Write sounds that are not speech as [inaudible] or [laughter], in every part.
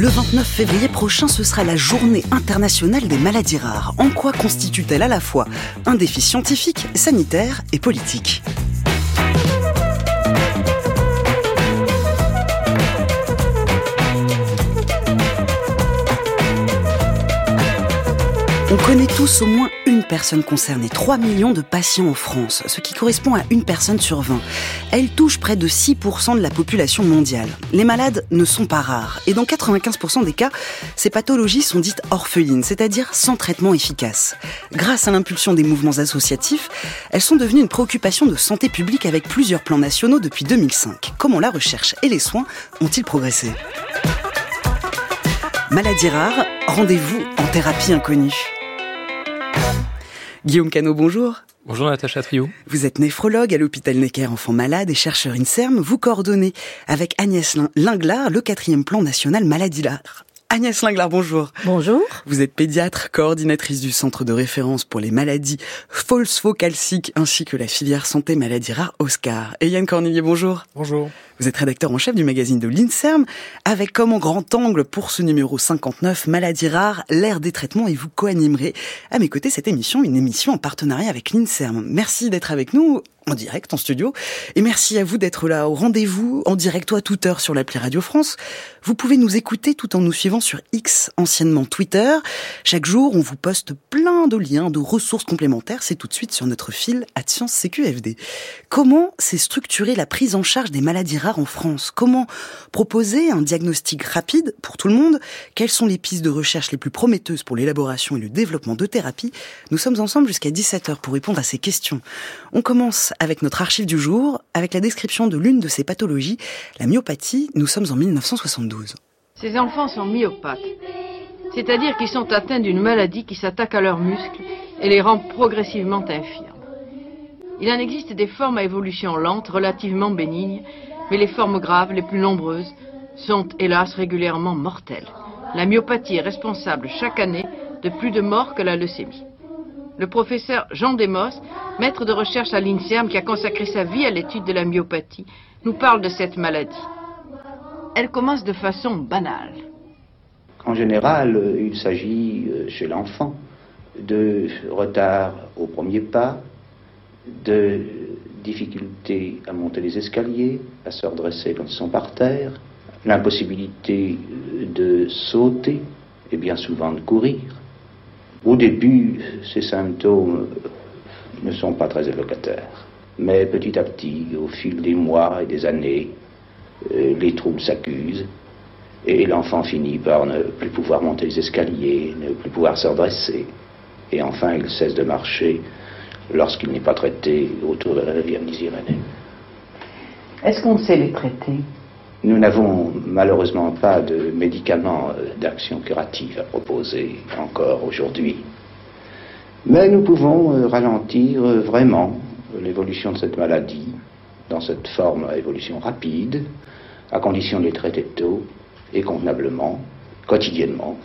Le 29 février prochain, ce sera la journée internationale des maladies rares. En quoi constitue-t-elle à la fois un défi scientifique, sanitaire et politique? On connaît tous au moins une personne concernée, 3 millions de patients en France, ce qui correspond à une personne sur 20. Elle touche près de 6% de la population mondiale. Les malades ne sont pas rares, et dans 95% des cas, ces pathologies sont dites orphelines, c'est-à-dire sans traitement efficace. Grâce à l'impulsion des mouvements associatifs, elles sont devenues une préoccupation de santé publique avec plusieurs plans nationaux depuis 2005. Comment la recherche et les soins ont-ils progressé? Maladies rares, rendez-vous en thérapie inconnue. Guillaume Cano, bonjour. Bonjour Natacha Trio. Vous êtes néphrologue à l'hôpital Necker Enfants Malades et chercheur INSERM. Vous coordonnez avec Agnès Linglard le quatrième plan national maladie rare. Agnès Linglard, bonjour. Bonjour. Vous êtes pédiatre, coordinatrice du centre de référence pour les maladies phospho-calciques ainsi que la filière santé maladies rares Oscar. Et Yann Cornelier, bonjour. Bonjour. Vous êtes rédacteur en chef du magazine de l'INSERM, avec comme grand angle pour ce numéro 59, Maladies rares, l'ère des traitements, et vous co-animerez à mes côtés cette émission, une émission en partenariat avec l'INSERM. Merci d'être avec nous en direct, en studio. Et merci à vous d'être là au rendez-vous, en direct ou à toute heure sur l'appli Radio France. Vous pouvez nous écouter tout en nous suivant sur X, anciennement Twitter. Chaque jour, on vous poste plein de liens, de ressources complémentaires. C'est tout de suite sur notre fil Science CQFD. Comment s'est structurée la prise en charge des maladies rares en France? Comment proposer un diagnostic rapide pour tout le monde? Quelles sont les pistes de recherche les plus prometteuses pour l'élaboration et le développement de thérapies Nous sommes ensemble jusqu'à 17h pour répondre à ces questions. On commence avec notre archive du jour, avec la description de l'une de ces pathologies, la myopathie. Nous sommes en 1972. Ces enfants sont myopathes, c'est-à-dire qu'ils sont atteints d'une maladie qui s'attaque à leurs muscles et les rend progressivement infirmes. Il en existe des formes à évolution lente, relativement bénignes, mais les formes graves, les plus nombreuses, sont hélas régulièrement mortelles. La myopathie est responsable chaque année de plus de morts que la leucémie. Le professeur Jean Demos, maître de recherche à l'INSERM qui a consacré sa vie à l'étude de la myopathie, nous parle de cette maladie. Elle commence de façon banale. En général, il s'agit euh, chez l'enfant de retard au premier pas, de difficulté à monter les escaliers, à se redresser quand ils sont par terre, l'impossibilité de sauter et bien souvent de courir. Au début, ces symptômes ne sont pas très évocateurs, mais petit à petit, au fil des mois et des années, euh, les troubles s'accusent et l'enfant finit par ne plus pouvoir monter les escaliers, ne plus pouvoir se redresser, et enfin il cesse de marcher lorsqu'il n'est pas traité autour de la rivière Nisirénée. Est-ce qu'on sait les traiter? Nous n'avons malheureusement pas de médicaments euh, d'action curative à proposer encore aujourd'hui. Mais nous pouvons euh, ralentir euh, vraiment l'évolution de cette maladie dans cette forme à évolution rapide, à condition de les traiter tôt et convenablement, quotidiennement,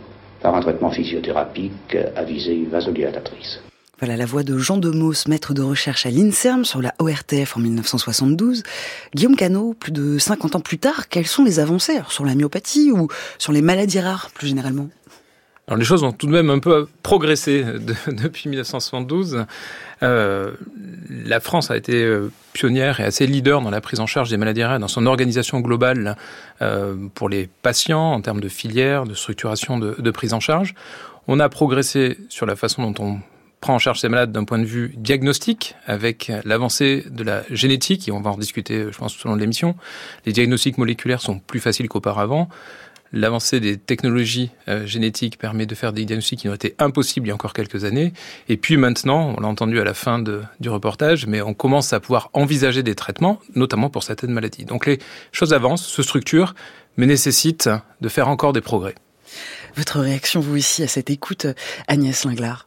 par un traitement physiothérapique à visée vasodilatatrice. Voilà la voix de Jean Demos, maître de recherche à l'INSERM sur la ORTF en 1972. Guillaume Cano, plus de 50 ans plus tard, quelles sont les avancées? Sur la myopathie ou sur les maladies rares plus généralement? Alors les choses ont tout de même un peu progressé [laughs] depuis 1972. Euh, la France a été euh, pionnière et assez leader dans la prise en charge des maladies rares, dans son organisation globale euh, pour les patients en termes de filière, de structuration de, de prise en charge. On a progressé sur la façon dont on prend en charge ces malades d'un point de vue diagnostique, avec l'avancée de la génétique, et on va en discuter, je pense, tout au long de l'émission. Les diagnostics moléculaires sont plus faciles qu'auparavant. L'avancée des technologies euh, génétiques permet de faire des diagnostics qui ont été impossibles il y a encore quelques années. Et puis maintenant, on l'a entendu à la fin du reportage, mais on commence à pouvoir envisager des traitements, notamment pour certaines maladies. Donc les choses avancent, se structurent, mais nécessitent de faire encore des progrès. Votre réaction, vous aussi, à cette écoute, Agnès Linglard?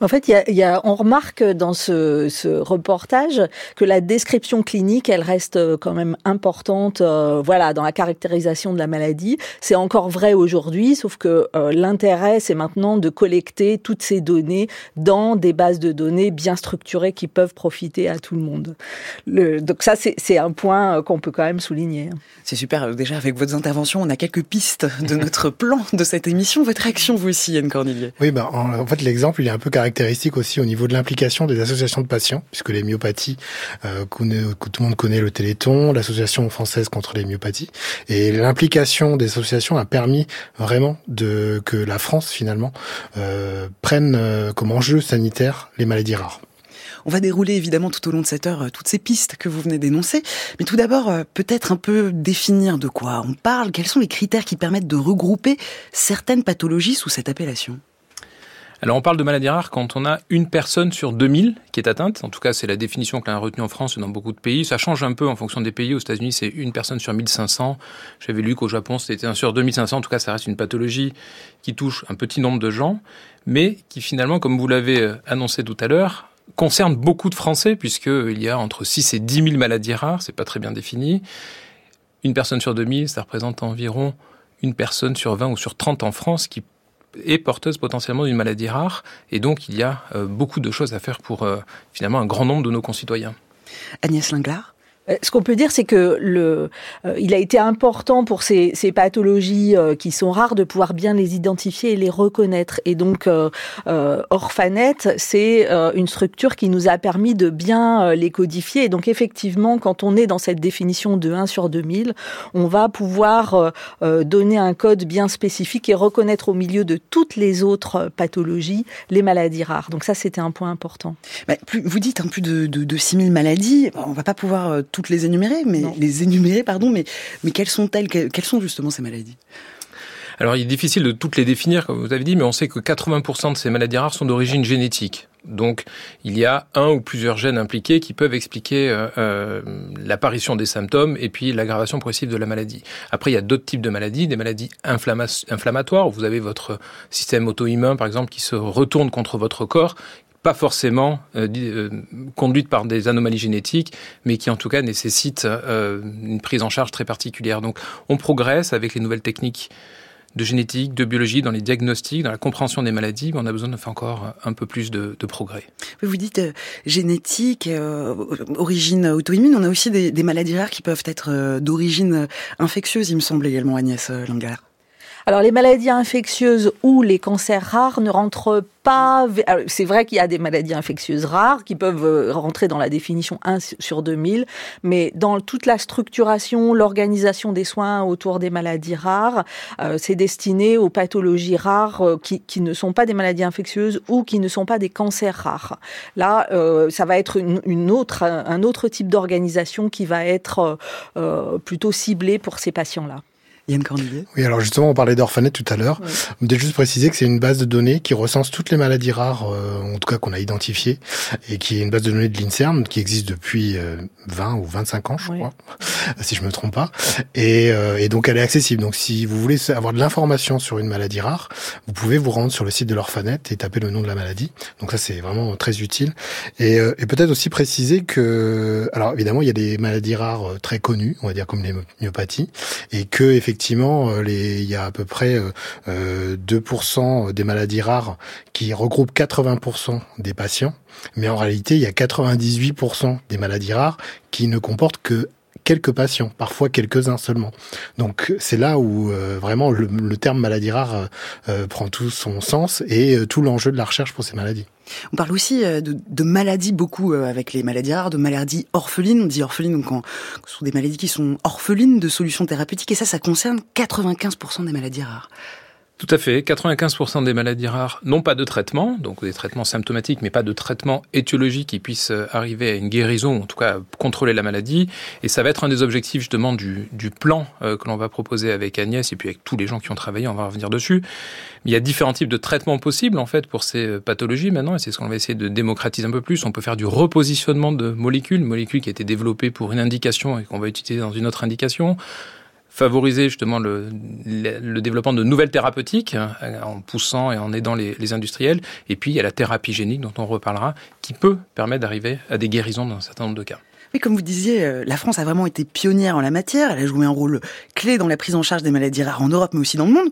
En fait, il y a, on remarque dans ce, ce, reportage que la description clinique, elle reste euh, quand même importante. Euh, voilà, dans la caractérisation de la maladie, c'est encore vrai aujourd'hui, sauf que euh, l'intérêt, c'est maintenant de collecter toutes ces données dans des bases de données bien structurées qui peuvent profiter à tout le monde. Le, donc ça, c'est un point qu'on peut quand même souligner. C'est super. Déjà, avec votre intervention, on a quelques pistes de notre [laughs] plan de cette émission. Votre réaction, vous aussi, Yann Cornelier Oui, ben, en, fait, l'exemple, il est un peu caractéristique aussi au niveau de l'implication des associations de patients, puisque les myopathies, euh, que tout le monde connaît le Téléthon, l'association française contre les myopathies, et l'implication des associations a permis vraiment de que la France finalement euh, prenne euh, comme enjeu sanitaire les maladies rares. On va dérouler évidemment tout au long de cette heure toutes ces pistes que vous venez d'énoncer. Mais tout d'abord, peut-être un peu définir de quoi on parle. Quels sont les critères qui permettent de regrouper certaines pathologies sous cette appellation? Alors on parle de maladies rares quand on a une personne sur 2000 qui est atteinte. En tout cas, c'est la définition que l'on a retenue en France et dans beaucoup de pays. Ça change un peu en fonction des pays. Aux États-Unis, c'est une personne sur 1500. J'avais lu qu'au Japon, c'était un sur 2500. En tout cas, ça reste une pathologie qui touche un petit nombre de gens, mais qui finalement, comme vous l'avez euh, annoncé tout à l'heure, concerne beaucoup de Français, puisqu'il y a entre 6 et 10 000 maladies rares, c'est pas très bien défini. Une personne sur 2000, ça représente environ une personne sur 20 ou sur 30 en France qui est porteuse potentiellement d'une maladie rare. Et donc, il y a euh, beaucoup de choses à faire pour euh, finalement un grand nombre de nos concitoyens. Agnès Linglard ce qu'on peut dire, c'est que le, euh, il a été important pour ces, ces pathologies euh, qui sont rares de pouvoir bien les identifier et les reconnaître. Et donc, Orphanet, c'est une structure qui nous a permis de bien les codifier. Et donc, effectivement, quand on est dans cette définition de 1 sur 2000, on va pouvoir donner un code bien spécifique et reconnaître au milieu de toutes les autres pathologies les maladies rares. Donc ça, c'était un point important. Mais plus, vous dites hein, plus de, de, de 6000 maladies. On va pas pouvoir toutes les énumérer, mais les énumérer, pardon, mais, mais quelles sont-elles Quelles sont justement ces maladies? Alors, il est difficile de toutes les définir, comme vous avez dit, mais on sait que 80% de ces maladies rares sont d'origine génétique. Donc, il y a un ou plusieurs gènes impliqués qui peuvent expliquer euh, euh, l'apparition des symptômes et puis l'aggravation progressive de la maladie. Après, il y a d'autres types de maladies, des maladies inflammatoires. Vous avez votre système auto-immun, par exemple, qui se retourne contre votre corps, pas forcément euh, euh, conduite par des anomalies génétiques, mais qui en tout cas nécessitent euh, une prise en charge très particulière. Donc on progresse avec les nouvelles techniques de génétique, de biologie, dans les diagnostics, dans la compréhension des maladies, mais on a besoin de faire encore un peu plus de, progrès. Vous dites génétique, origine auto-immune, on a aussi des, maladies rares qui peuvent être d'origine infectieuse, il me semble également, Agnès Langar. Alors les maladies infectieuses ou les cancers rares ne rentrent pas. C'est vrai qu'il y a des maladies infectieuses rares qui peuvent euh, rentrer dans la définition 1 sur 2000, mais dans toute la structuration, l'organisation des soins autour des maladies rares, euh, c'est destiné aux pathologies rares euh, qui, ne sont pas des maladies infectieuses ou qui ne sont pas des cancers rares. Là, ça va être une, une, autre, un autre type d'organisation qui va être plutôt ciblé pour ces patients-là. Yann Cornelier Oui, alors justement, on parlait d'Orphanet tout à l'heure. On peut juste préciser que c'est une base de données qui recense toutes les maladies rares, euh, en tout cas qu'on a identifiées, et qui est une base de données de l'INSERM qui existe depuis 20 euh, ou 25 ans, je crois, si je me trompe pas. Et, euh, et, donc elle est accessible. Donc si vous voulez avoir de l'information sur une maladie rare, vous pouvez vous rendre sur le site de l'Orphanet et taper le nom de la maladie. Donc ça, c'est vraiment très utile. Et, et peut-être aussi préciser que, alors évidemment, il y a des maladies rares très connues, on va dire comme les myopathies, et que effectivement effectivement, euh, il y a à peu près 2% euh, des maladies rares qui regroupent 80% des patients, mais en réalité, il y a 98% des maladies rares qui ne comportent que quelques patients, parfois quelques-uns seulement. Donc c'est là où euh, vraiment le, terme maladie rare prend tout son sens et tout l'enjeu de la recherche pour ces maladies. On parle aussi euh, de, maladies beaucoup euh, avec les maladies rares, de maladies orphelines. On dit orphelines donc quand, ce sont des maladies qui sont orphelines de solutions thérapeutiques et ça, ça concerne 95% des maladies rares. Tout à fait. 95% des maladies rares n'ont pas de traitement, donc des traitements symptomatiques, mais pas de traitement étiologique qui puisse euh, arriver à une guérison, en tout cas contrôler la maladie. Et ça va être un des objectifs justement du, plan euh, que l'on va proposer avec Agnès et puis avec tous les gens qui ont travaillé, on va revenir dessus. Il y a différents types de traitements possibles en fait pour ces euh, pathologies maintenant, et c'est ce qu'on va essayer de démocratiser un peu plus. On peut faire du repositionnement de molécules, molécules qui a été développées pour une indication et qu'on va utiliser dans une autre indication favoriser justement le, développement de nouvelles thérapeutiques hein, en poussant et en aidant les, industriels. Et puis il y a la thérapie génique dont on reparlera, qui peut permettre d'arriver à des guérisons dans un certain nombre de cas. Oui, comme vous disiez, euh, la France a vraiment été pionnière en la matière. Elle a joué un rôle clé dans la prise en charge des maladies rares en Europe, mais aussi dans le monde.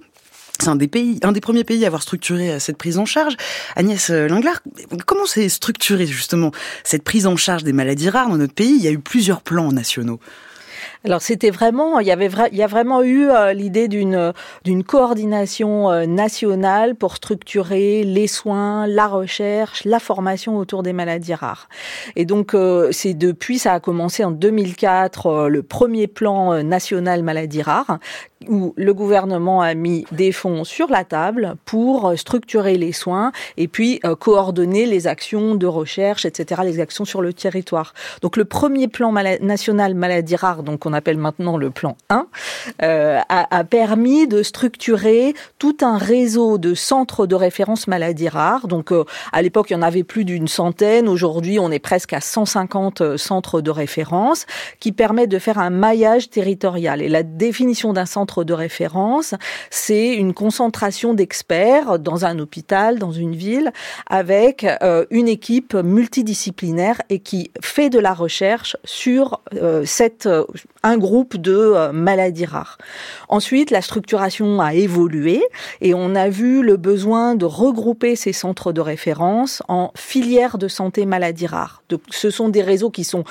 C'est un des pays, un des premiers pays à avoir structuré euh, cette prise en charge. Agnès euh, Linglard, comment s'est structurée justement cette prise en charge des maladies rares dans notre pays? Il y a eu plusieurs plans nationaux. Alors c'était vraiment, il y avait il y a vraiment eu euh, l'idée d'une d'une coordination euh, nationale pour structurer les soins, la recherche, la formation autour des maladies rares. Et donc euh, c'est depuis ça a commencé en 2004 le premier plan national maladies rares où le gouvernement a mis des fonds sur la table pour structurer les soins et puis coordonner les actions de recherche, etc., les actions sur le territoire. Donc le premier plan national maladies rares, donc on appelle maintenant le plan 1, euh, a, permis de structurer tout un réseau de centres de référence maladies rares. Donc, euh, à l'époque, il y en avait plus d'une centaine. Aujourd'hui, on est presque à 150 euh, centres de référence qui permettent de faire un maillage territorial. Et la définition d'un centre de référence, c'est une concentration d'experts dans un hôpital, dans une ville, avec euh, une équipe multidisciplinaire et qui fait de la recherche sur cette un groupe de euh, maladies rares. Ensuite, la structuration a évolué et on a vu le besoin de regrouper ces centres de référence en filières de santé maladies rares. ce sont des réseaux qui sont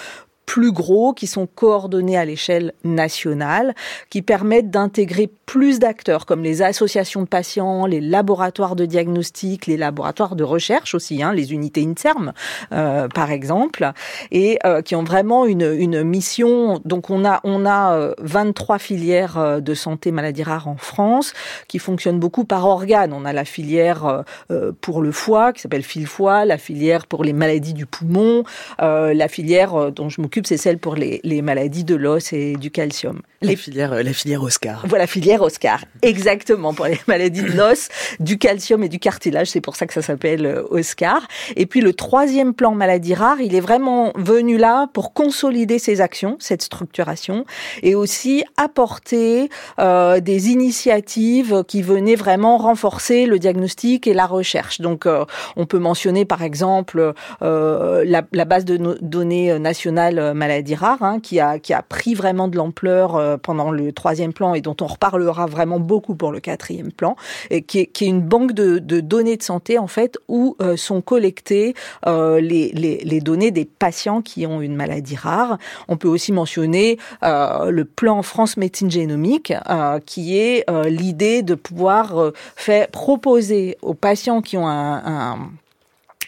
plus gros, qui sont coordonnés à l'échelle nationale, qui permettent d'intégrer plus d'acteurs comme les associations de patients, les laboratoires de diagnostic, les laboratoires de recherche aussi, hein, les unités INSERM euh, par exemple, et euh, qui ont vraiment une, une mission. Donc on a on a 23 euh, filières euh, de santé maladies rares en France qui fonctionnent beaucoup par organe. On a la filière euh, pour le foie qui s'appelle Filfoie, la filière pour les maladies du poumon, la filière dont je m'occupe c'est celle pour les, les maladies de l'os et du calcium. Les filières, la filière Oscar. Voilà, filière Oscar. Exactement, pour les [laughs] maladies de l'os, du calcium et du cartilage. C'est pour ça que ça s'appelle euh, Oscar. Et puis le troisième plan maladie rare, il est vraiment venu là pour consolider ses actions, cette structuration, et aussi apporter euh, des initiatives qui venaient vraiment renforcer le diagnostic et la recherche. Donc, euh, on peut mentionner par exemple euh, la, la, base de no données nationale maladie rare, hein, qui a qui a pris vraiment de l'ampleur pendant le troisième plan et dont on reparlera vraiment beaucoup pour le quatrième plan, et qui est, qui est une banque de, de, données de santé en fait où euh, sont collectées euh, les, les, les, données des patients qui ont une maladie rare. On peut aussi mentionner euh, le plan France médecine génomique, euh, qui est euh, l'idée de pouvoir euh, faire proposer aux patients qui ont un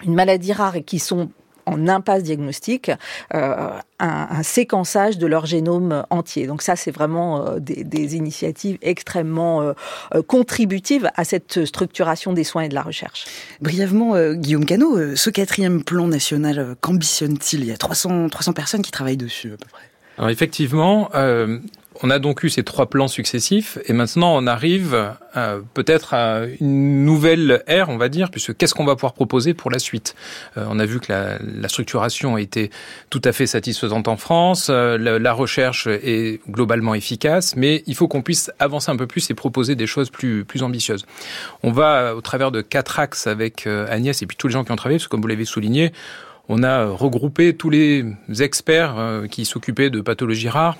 une maladie rare et qui sont en impasse diagnostique euh, un, un, séquençage de leur génome entier. Donc ça, c'est vraiment euh, des, des, initiatives extrêmement euh, contributives à cette structuration des soins et de la recherche. Brièvement, euh, Guillaume Cano, euh, ce quatrième plan national, qu'ambitionne-t-il? Il y a 300, 300 personnes qui travaillent dessus à peu près. Alors effectivement, euh, on a donc eu ces trois plans successifs et maintenant on arrive euh, peut-être à une nouvelle ère, on va dire, puisque qu'est-ce qu'on va pouvoir proposer pour la suite? Euh, On a vu que la, la, structuration a été tout à fait satisfaisante en France, euh, la, la, recherche est globalement efficace, mais il faut qu'on puisse avancer un peu plus et proposer des choses plus, plus ambitieuses. On va au travers de quatre axes avec euh, Agnès et puis tous les gens qui ont travaillé, parce que comme vous l'avez souligné, on a regroupé tous les experts euh, qui s'occupaient de pathologies rares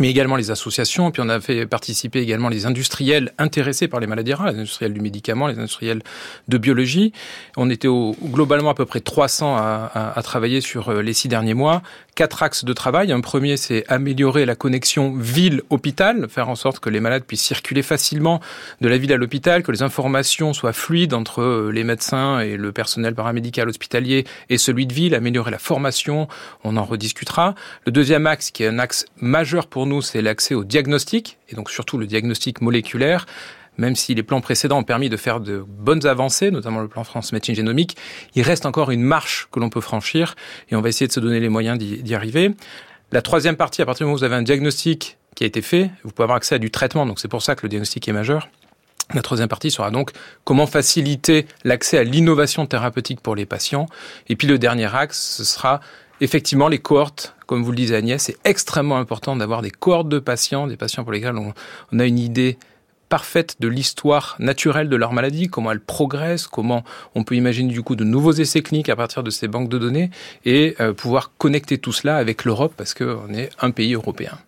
mais également les associations. Puis on a fait participer également les industriels intéressés par les maladies rares, les industriels du médicament, les industriels de biologie. On était au, globalement à peu près 300 à, à, à travailler sur euh, les six derniers mois. Quatre axes de travail. Un premier, c'est améliorer la connexion ville-hôpital, faire en sorte que les malades puissent circuler facilement de la ville à l'hôpital, que les informations soient fluides entre euh, les médecins et le personnel paramédical hospitalier et celui de ville, améliorer la formation. On en rediscutera. Le deuxième axe, qui est un axe majeur pour nous, c'est l'accès au diagnostic, et donc surtout le diagnostic moléculaire. Même si les plans précédents ont permis de faire de bonnes avancées, notamment le plan France médecine génomique, il reste encore une marche que l'on peut franchir, et on va essayer de se donner les moyens d'y arriver. La troisième partie, à partir du moment où vous avez un diagnostic qui a été fait, vous pouvez avoir accès à du traitement, donc c'est pour ça que le diagnostic est majeur. La troisième partie sera donc comment faciliter l'accès à l'innovation thérapeutique pour les patients. Et puis le dernier axe, ce sera effectivement, les cohortes, comme vous le disait Agnès, c'est extrêmement important d'avoir des cohortes de patients, des patients pour lesquels on, a une idée parfaite de l'histoire naturelle de leur maladie, comment elle progresse, comment on peut imaginer du coup de nouveaux essais cliniques à partir de ces banques de données et euh, pouvoir connecter tout cela avec l'Europe parce qu'on est un pays européen.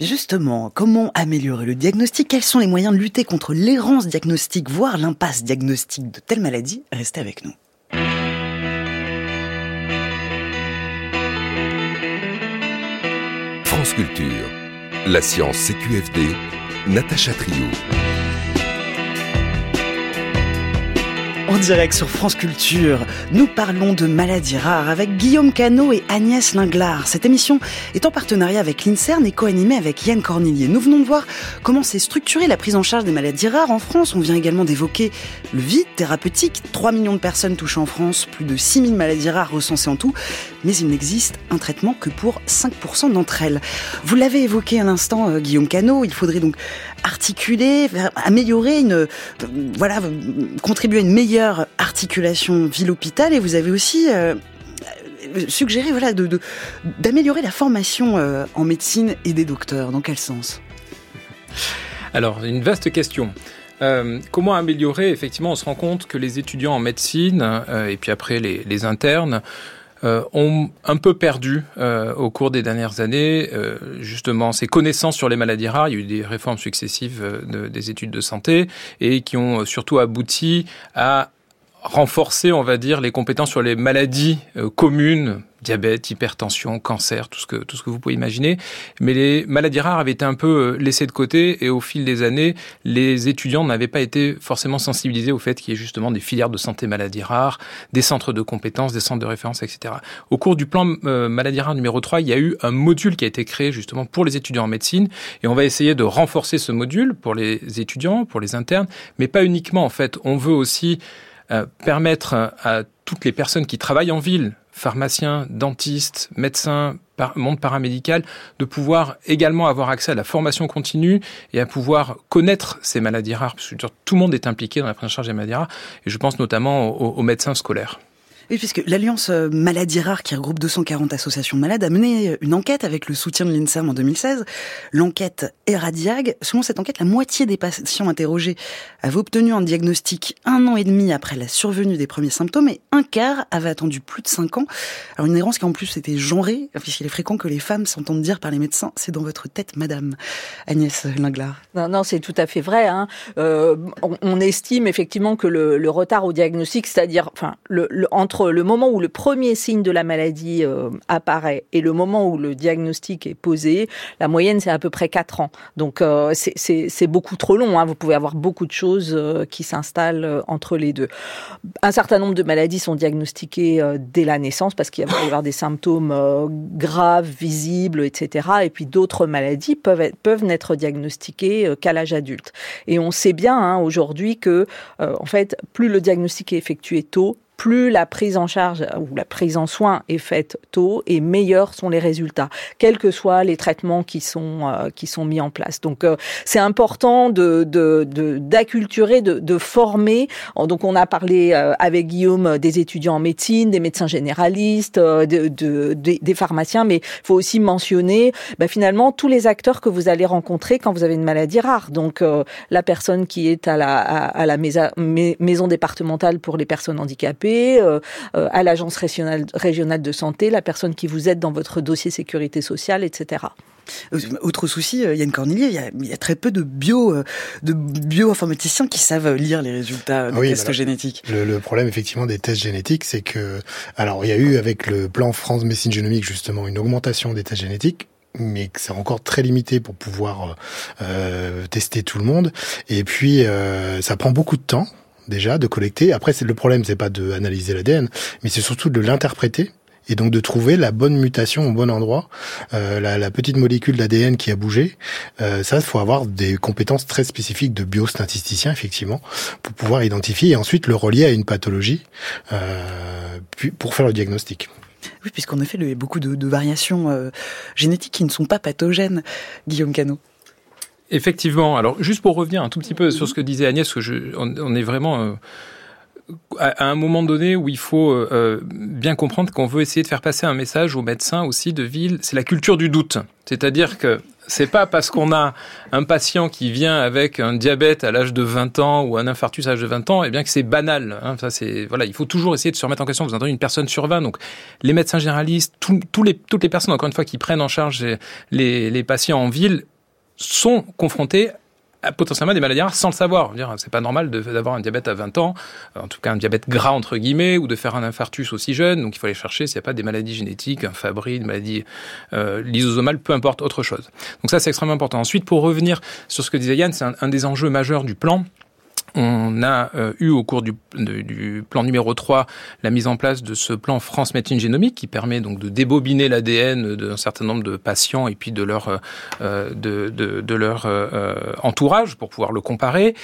Justement, comment améliorer le diagnostic? Quels sont les moyens de lutter contre l'errance diagnostique, voire l'impasse diagnostique de telle maladie? Restez avec nous. La science CQFD, Natacha Trio. En direct sur France Culture, nous parlons de maladies rares avec Guillaume Cano et Agnès Linglard. Cette émission est en partenariat avec l'INSERN et co-animée avec Yann Cornillier. Nous venons de voir comment s'est structurée la prise en charge des maladies rares en France. On vient également d'évoquer le vide thérapeutique. 3 millions de personnes touchées en France, plus de 6000 maladies rares recensées en tout. Mais il n'existe un traitement que pour 5% d'entre elles. Vous l'avez évoqué à l'instant, euh, Guillaume Cano. Il faudrait donc articuler, améliorer une, voilà, contribuer à une meilleure articulation ville-hôpital. Et vous avez aussi euh, suggéré, voilà, d'améliorer la formation euh, en médecine et des docteurs. Dans quel sens? Alors, une vaste question. Euh, comment améliorer? Effectivement, on se rend compte que les étudiants en médecine et puis après les, internes euh, ont un peu perdu euh, au cours des dernières années euh, justement ces connaissances sur les maladies rares. Il y a eu des réformes successives des études de santé et qui ont surtout abouti à renforcer, on va dire, les compétences sur les maladies communes diabète, hypertension, cancer, tout ce que tout ce que vous pouvez imaginer. Mais les maladies rares avaient été un peu euh, laissées de côté et au fil des années, les étudiants n'avaient pas été forcément sensibilisés au fait qu'il y ait justement des filières de santé maladies rares, des centres de compétences, des centres de référence, etc. Au cours du plan euh, maladies rares numéro 3, il y a eu un module qui a été créé justement pour les étudiants en médecine et on va essayer de renforcer ce module pour les étudiants, pour les internes, mais pas uniquement en fait. On veut aussi euh, permettre à toutes les personnes qui travaillent en ville, pharmaciens, dentistes, médecins, monde paramédical, de pouvoir également avoir accès à la formation continue et à pouvoir connaître ces maladies rares, parce tout le monde est impliqué dans la prise en charge des maladies rares, et je pense notamment aux médecins scolaires. Oui, puisque l'Alliance euh, Maladies Rares, qui regroupe 240 associations malades, a mené une enquête avec le soutien de l'INSERM en 2016. L'enquête Eradiag. Selon cette enquête, la moitié des patients interrogés avaient obtenu un diagnostic un an et demi après la survenue des premiers symptômes et un quart avait attendu plus de cinq ans. Alors une errance qui en plus était genrée, puisqu'il est fréquent que les femmes s'entendent dire par les médecins, c'est dans votre tête, madame. Agnès Linglard. Non, non, c'est tout à fait vrai. Hein. Euh, on, estime effectivement que le, le retard au diagnostic, c'est-à-dire enfin, le, le, entre le moment où le premier signe de la maladie euh, apparaît et le moment où le diagnostic est posé, la moyenne c'est à peu près 4 ans. Donc euh, c'est beaucoup trop long. Hein. Vous pouvez avoir beaucoup de choses euh, qui s'installent entre les deux. Un certain nombre de maladies sont diagnostiquées dès la naissance parce qu'il va y avoir des symptômes graves, visibles, etc. Et puis d'autres maladies peuvent, être, peuvent n'être diagnostiquées qu'à l'âge adulte. Et on sait bien hein, aujourd'hui que, en fait, plus le diagnostic est effectué tôt, plus la prise en charge ou la prise en soin est faite tôt et meilleurs sont les résultats, quels que soient les traitements qui sont euh, qui sont mis en place. Donc euh, c'est important de d'acculturer, de, de, de, former. Donc on a parlé euh, avec Guillaume des étudiants en médecine, des médecins généralistes, de, de des pharmaciens, mais il faut aussi mentionner bah, finalement tous les acteurs que vous allez rencontrer quand vous avez une maladie rare. Donc la personne qui est à la à, la maison départementale pour les personnes handicapées euh, euh, à l'agence régionale, régionale de santé, la personne qui vous aide dans votre dossier sécurité sociale, etc. Euh, autre souci, Yann Cornelier, il y a, il y a très peu de bio, de bioinformaticiens qui savent lire les résultats des tests génétiques. Le, le, problème effectivement des tests génétiques, c'est que, alors il y a eu avec le plan France médecine génomique justement une augmentation des tests génétiques mais que c'est encore très limité pour pouvoir euh, tester tout le monde. Et puis, euh, ça prend beaucoup de temps déjà de collecter. Après, le problème, c'est pas de analyser l'ADN, mais c'est surtout de l'interpréter et donc de trouver la bonne mutation au bon endroit, euh, la, petite molécule d'ADN qui a bougé. Euh, ça, il faut avoir des compétences très spécifiques de biostatisticien, effectivement, pour pouvoir identifier et ensuite le relier à une pathologie euh, puis pour faire le diagnostic. Oui, puisqu'en effet, il y a beaucoup de, de variations génétiques qui ne sont pas pathogènes, Guillaume Cano. Effectivement. Alors, juste pour revenir un tout petit peu sur ce que disait Agnès, que on, est vraiment euh, à, un moment donné où il faut euh, bien comprendre qu'on veut essayer de faire passer un message aux médecins aussi de ville, c'est la culture du doute. C'est-à-dire que c'est pas parce qu'on a un patient qui vient avec un diabète à l'âge de 20 ans ou un infarctus à l'âge de 20 ans, et eh bien que c'est banal. Hein. Ça, c'est voilà, il faut toujours essayer de se remettre en question. Vous entendez une personne sur 20, donc les médecins généralistes, toutes les personnes encore une fois qui prennent en charge les patients en ville sont confrontés potentiellement des maladies rares sans le savoir. C'est pas normal d'avoir un diabète à 20 ans, en tout cas un diabète gras entre guillemets, ou de faire un infarctus aussi jeune. Donc il faut aller chercher s'il n'y a pas des maladies génétiques, un Fabry, une maladie euh, lysosomale, peu importe, autre chose. Donc ça c'est extrêmement important. Ensuite, pour revenir sur ce que disait Yann, c'est un des enjeux majeurs du plan on a euh, eu au cours du, plan numéro 3 la mise en place de ce plan France Médecine Génomique qui permet donc de débobiner l'ADN d'un certain nombre de patients et puis de leur, euh, de, de, leur euh, entourage pour pouvoir le comparer.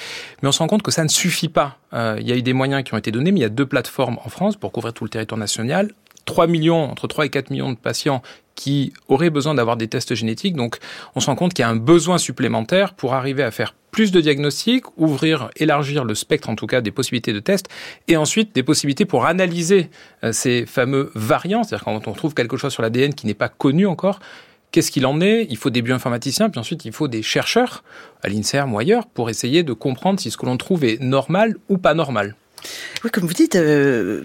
Mais on se rend compte que ça ne suffit pas. il y a eu des moyens qui ont été donnés, mais il y a deux plateformes en France pour couvrir tout le territoire national. 3 millions, entre 3 et 4 millions de patients qui auraient besoin d'avoir des tests génétiques. Donc, on se rend compte qu'il y a un besoin supplémentaire pour arriver à faire plus de diagnostics, ouvrir, élargir le spectre en tout cas des possibilités de tests, et ensuite des possibilités pour analyser euh, ces fameux variants, c'est-à-dire quand on trouve quelque chose sur l'ADN qui n'est pas connu encore, qu'est-ce qu'il en est? Il faut des bioinformaticiens, puis ensuite il faut des chercheurs à l'INSERM ou ailleurs pour essayer de comprendre si ce que l'on trouve est normal ou pas normal. Oui, comme vous dites, 3-4 euh,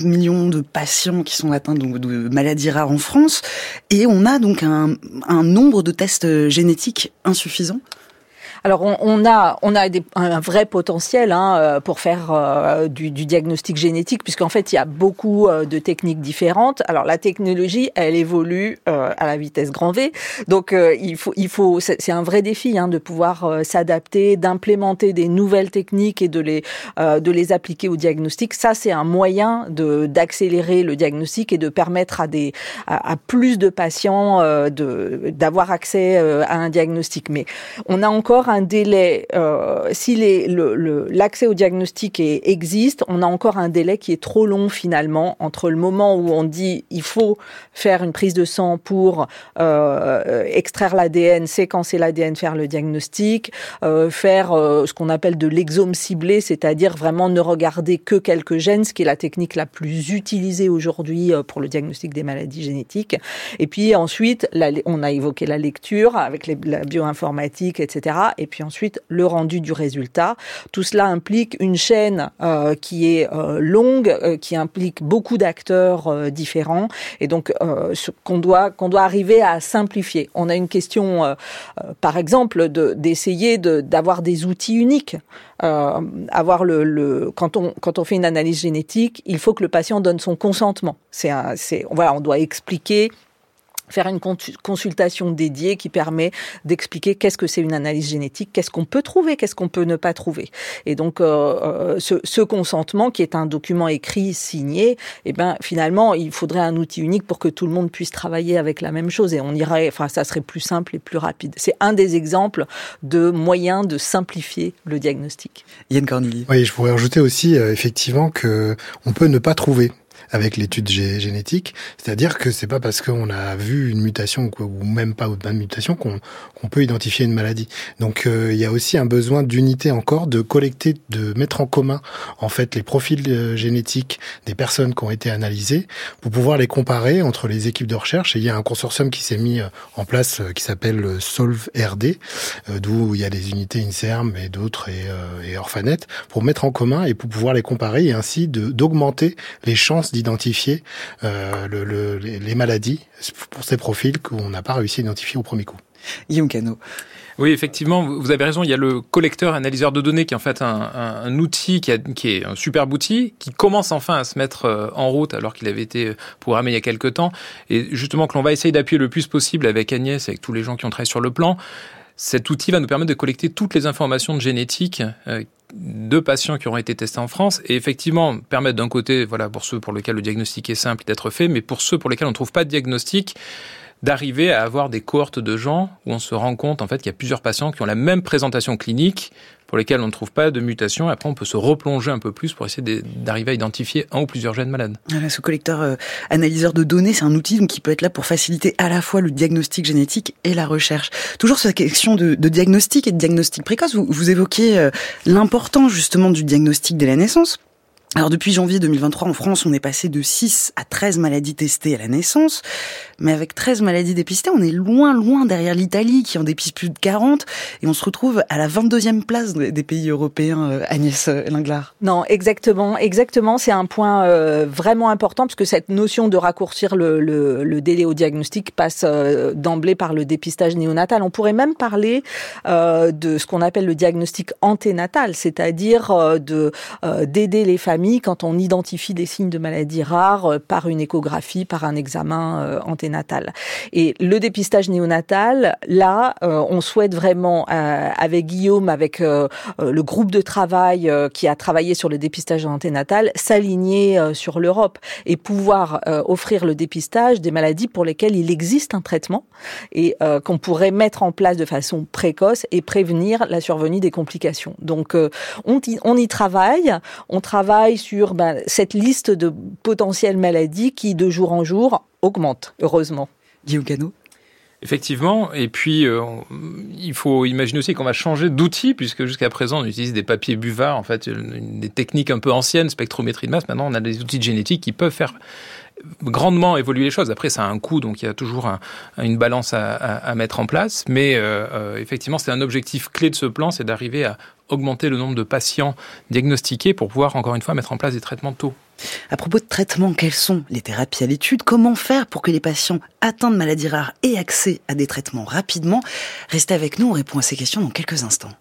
millions de patients qui sont atteints de, maladies rares en France, et on a donc un, un nombre de tests génétiques insuffisant alors on, on, a on a des, un vrai potentiel hein, euh, pour faire euh, du, du, diagnostic génétique puisqu'en fait il y a beaucoup euh, de techniques différentes. Alors la technologie elle évolue à la vitesse grand V, donc il faut il faut c'est un vrai défi hein, de pouvoir s'adapter, d'implémenter des nouvelles techniques et de les de les appliquer au diagnostic. Ça c'est un moyen de d'accélérer le diagnostic et de permettre à des à, plus de patients de d'avoir accès à un diagnostic. Mais on a encore délai, euh, si l'accès au diagnostic existe, on a encore un délai qui est trop long finalement entre le moment où on dit il faut faire une prise de sang pour euh, extraire l'ADN, séquencer l'ADN, faire le diagnostic, euh, faire ce qu'on appelle de l'exome ciblé, c'est-à-dire vraiment ne regarder que quelques gènes, ce qui est la technique la plus utilisée aujourd'hui pour le diagnostic des maladies génétiques. Et puis ensuite, on a évoqué la lecture avec la bioinformatique, etc. Et puis ensuite le rendu du résultat. Tout cela implique une chaîne euh, qui est euh, longue, euh, qui implique beaucoup d'acteurs différents, et donc qu'on doit qu'on doit arriver à simplifier. On a une question, par exemple, d'essayer de, d'avoir des outils uniques. avoir le, le, quand on quand on fait une analyse génétique, il faut que le patient donne son consentement. C'est voilà, on doit expliquer faire une consultation dédiée qui permet d'expliquer qu'est-ce que c'est une analyse génétique, qu'est-ce qu'on peut trouver, qu'est-ce qu'on peut ne pas trouver. Et donc euh, euh, ce, ce, consentement qui est un document écrit signé, eh ben finalement il faudrait un outil unique pour que tout le monde puisse travailler avec la même chose et on irait, enfin ça serait plus simple et plus rapide. C'est un des exemples de moyens de simplifier le diagnostic. Yann Corneli. Oui, je pourrais ajouter aussi euh, effectivement que on peut ne pas trouver avec l'étude génétique. C'est-à-dire que c'est pas parce qu'on a vu une mutation ou même pas une mutation qu'on peut identifier une maladie. Donc euh, il y a aussi un besoin d'unité encore, de collecter, de mettre en commun en fait les profils euh, génétiques des personnes qui ont été analysées pour pouvoir les comparer entre les équipes de recherche. Et il y a un consortium qui s'est mis euh, en place qui s'appelle Solve RD, d'où il y a des unités INSERM et d'autres et, et Orphanet pour mettre en commun et pour pouvoir les comparer et ainsi d'augmenter les chances d'identifier euh, le, les maladies pour ces profils qu'on n'a pas réussi à identifier au premier coup. Guillaume Cano. Oui, effectivement, vous avez raison. Il y a le collecteur analyseur de données qui est en fait un, un, outil qui, a, qui, est un superbe outil qui commence enfin à se mettre euh, en route alors qu'il avait été programmé il y a quelques temps. Et justement, que l'on va essayer d'appuyer le plus possible avec Agnès, avec tous les gens qui ont travaillé sur le plan. Cet outil va nous permettre de collecter toutes les informations de génétique euh, de patients qui auront été testés en France et effectivement permettre d'un côté, voilà, pour ceux pour lesquels le diagnostic est simple d'être fait, mais pour ceux pour lesquels on ne trouve pas de diagnostic, d'arriver à avoir des cohortes de gens où on se rend compte en fait qu'il y a plusieurs patients qui ont la même présentation clinique pour lesquels on ne trouve pas de mutation. Après, on peut se replonger un peu plus pour essayer d'arriver à identifier un ou plusieurs gènes malades. ce collecteur euh, analyseur de données, c'est un outil donc, qui peut être là pour faciliter à la fois le diagnostic génétique et la recherche. Toujours sur la question de, diagnostic et de diagnostic précoce, vous, vous évoquez euh, l'importance justement du diagnostic dès la naissance Alors depuis janvier 2023 en France, on est passé de 6 à 13 maladies testées à la naissance, mais avec 13 maladies dépistées, on est loin loin derrière l'Italie qui en dépiste plus de 40 et on se retrouve à la 22e place des pays européens euh, Agnès Linglard. Non, exactement, exactement, c'est un point euh, vraiment important parce que cette notion de raccourcir le, le, le délai au diagnostic passe euh, d'emblée par le dépistage néonatal. On pourrait même parler de ce qu'on appelle le diagnostic anténatal, c'est-à-dire de d'aider les familles quand on identifie des signes de maladies rares euh, par une échographie, par un examen euh, anténatal. Et le dépistage néonatal, là, euh, on souhaite vraiment, avec Guillaume, avec le groupe de travail qui a travaillé sur le dépistage anténatal, s'aligner sur l'Europe et pouvoir offrir le dépistage des maladies pour lesquelles il existe un traitement et qu'on pourrait mettre en place de façon précoce et prévenir la survenue des complications. Donc, on on y travaille, on travaille sur ben, cette liste de potentielles maladies qui, de jour en jour, augmente, heureusement. Guillaume Cano Effectivement, et puis euh, il faut imaginer aussi qu'on va changer d'outil, puisque jusqu'à présent on utilise des papiers buvards, en fait, des techniques un peu anciennes, spectrométrie de masse. Maintenant, on a des outils de génétique qui peuvent faire grandement évoluer les choses. Après, ça a un coût, donc il y a toujours une balance à, mettre en place. Mais euh, euh, effectivement, c'est un objectif clé de ce plan, c'est d'arriver à augmenter le nombre de patients diagnostiqués pour pouvoir, encore une fois, mettre en place des traitements tôt. À propos de traitements, quelles sont les thérapies à l'étude? Comment faire pour que les patients atteints de maladies rares aient accès à des traitements rapidement? Restez avec nous, on répond à ces questions dans quelques instants.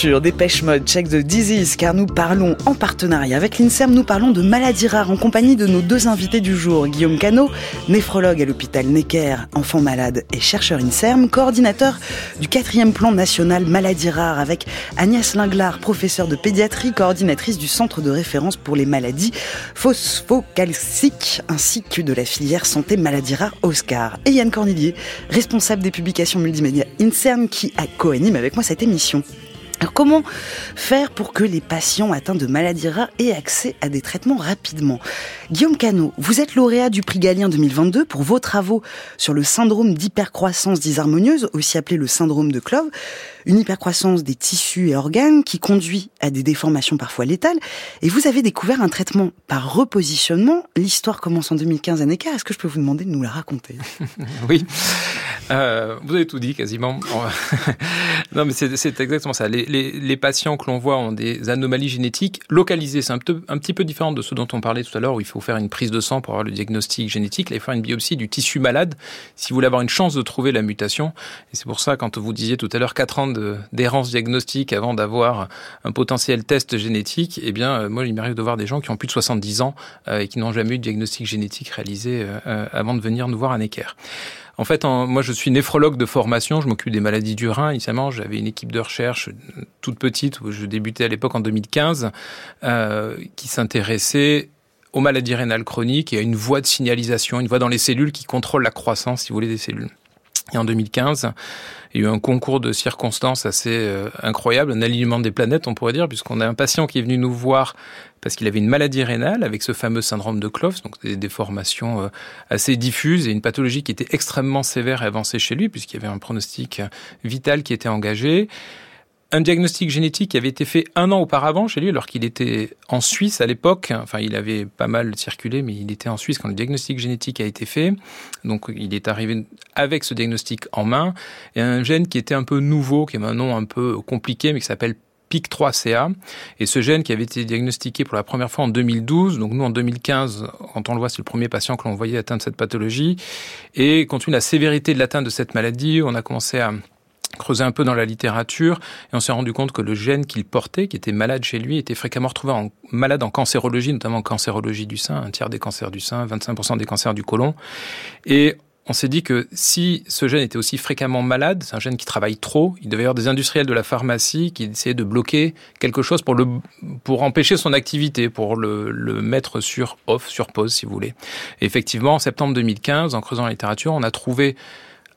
Culture, Dépêche Mode, Check the Disease, car nous parlons en partenariat avec l'INSERM, nous parlons de maladies rares en compagnie de nos deux invités du jour, Guillaume Cano, néphrologue à l'hôpital Necker, enfant malade et chercheur INSERM, coordinateur du quatrième plan national maladies rares avec Agnès Linglard, professeure de pédiatrie, coordinatrice du centre de référence pour les maladies phosphocalciques, ainsi que de la filière santé maladies rares Oscar, et Yann Cornelier, responsable des publications multimédia INSERM qui a co-anime avec moi cette émission. Alors comment faire pour que les patients atteints de maladies rares aient accès à des traitements rapidement? Guillaume Cano, vous êtes lauréat du prix Galien 2022 pour vos travaux sur le syndrome d'hypercroissance disharmonieuse, aussi appelé le syndrome de Clove une hypercroissance des tissus et organes qui conduit à des déformations parfois létales. Et vous avez découvert un traitement par repositionnement. L'histoire commence en 2015 à Necker. Est-ce que je peux vous demander de nous la raconter? [laughs] Oui, euh, vous avez tout dit quasiment. [laughs] non, mais c'est exactement ça. Les, les, les patients que l'on voit ont des anomalies génétiques localisées. C'est un, un, petit peu différent de ce dont on parlait tout à l'heure, où il faut faire une prise de sang pour avoir le diagnostic génétique. Là, il faut faire une biopsie du tissu malade si vous voulez avoir une chance de trouver la mutation. Et c'est pour ça, quand vous disiez tout à l'heure 4 ans d'errance diagnostique avant d'avoir un potentiel test génétique, eh bien, euh, moi, il m'arrive de voir des gens qui ont plus de 70 ans euh, et qui n'ont jamais eu de diagnostic génétique réalisé avant de venir nous voir à Necker. En fait, moi, je suis néphrologue de formation. Je m'occupe des maladies du rein. Initialement, j'avais une équipe de recherche toute petite où je débutais à l'époque en 2015 euh, qui s'intéressait aux maladies rénales chroniques et à une voie de signalisation, une voie dans les cellules qui contrôle la croissance, si vous voulez, des cellules. Et en 2015, il y a eu un concours de circonstances assez euh, incroyable, un alignement des planètes, on pourrait dire, puisqu'on a un patient qui est venu nous voir parce qu'il avait une maladie rénale avec ce fameux syndrome de Cloves, donc des déformations euh, assez diffuses et une pathologie qui était extrêmement sévère et avancée chez lui, puisqu'il y avait un pronostic vital qui était engagé un diagnostic génétique qui avait été fait un an auparavant chez lui, alors qu'il était en Suisse à l'époque. Enfin, il avait pas mal circulé, mais il était en Suisse quand le diagnostic génétique a été fait. Donc, il est arrivé avec ce diagnostic en main. Et un gène qui était un peu nouveau, qui est un nom un peu compliqué, mais qui s'appelle PIC3CA. Et ce gène qui avait été diagnostiqué pour la première fois en 2012, donc nous en 2015, quand on le voit, c'est le premier patient que l'on voyait atteindre cette pathologie. Et compte tenu de la sévérité de l'atteinte de cette maladie, on a commencé à creuser un peu dans la littérature et on s'est rendu compte que le gène qu'il portait, qui était malade chez lui, était fréquemment retrouvé en, malade en cancérologie, notamment en cancérologie du sein, un tiers des cancers du sein, 25% des cancers du côlon. Et on s'est dit que si ce gène était aussi fréquemment malade, c'est un gène qui travaille trop, il devait y avoir des industriels de la pharmacie qui essayaient de bloquer quelque chose pour, le, pour empêcher son activité, pour le, le mettre sur off, sur pause si vous voulez. Et effectivement, en septembre 2015, en creusant la littérature, on a trouvé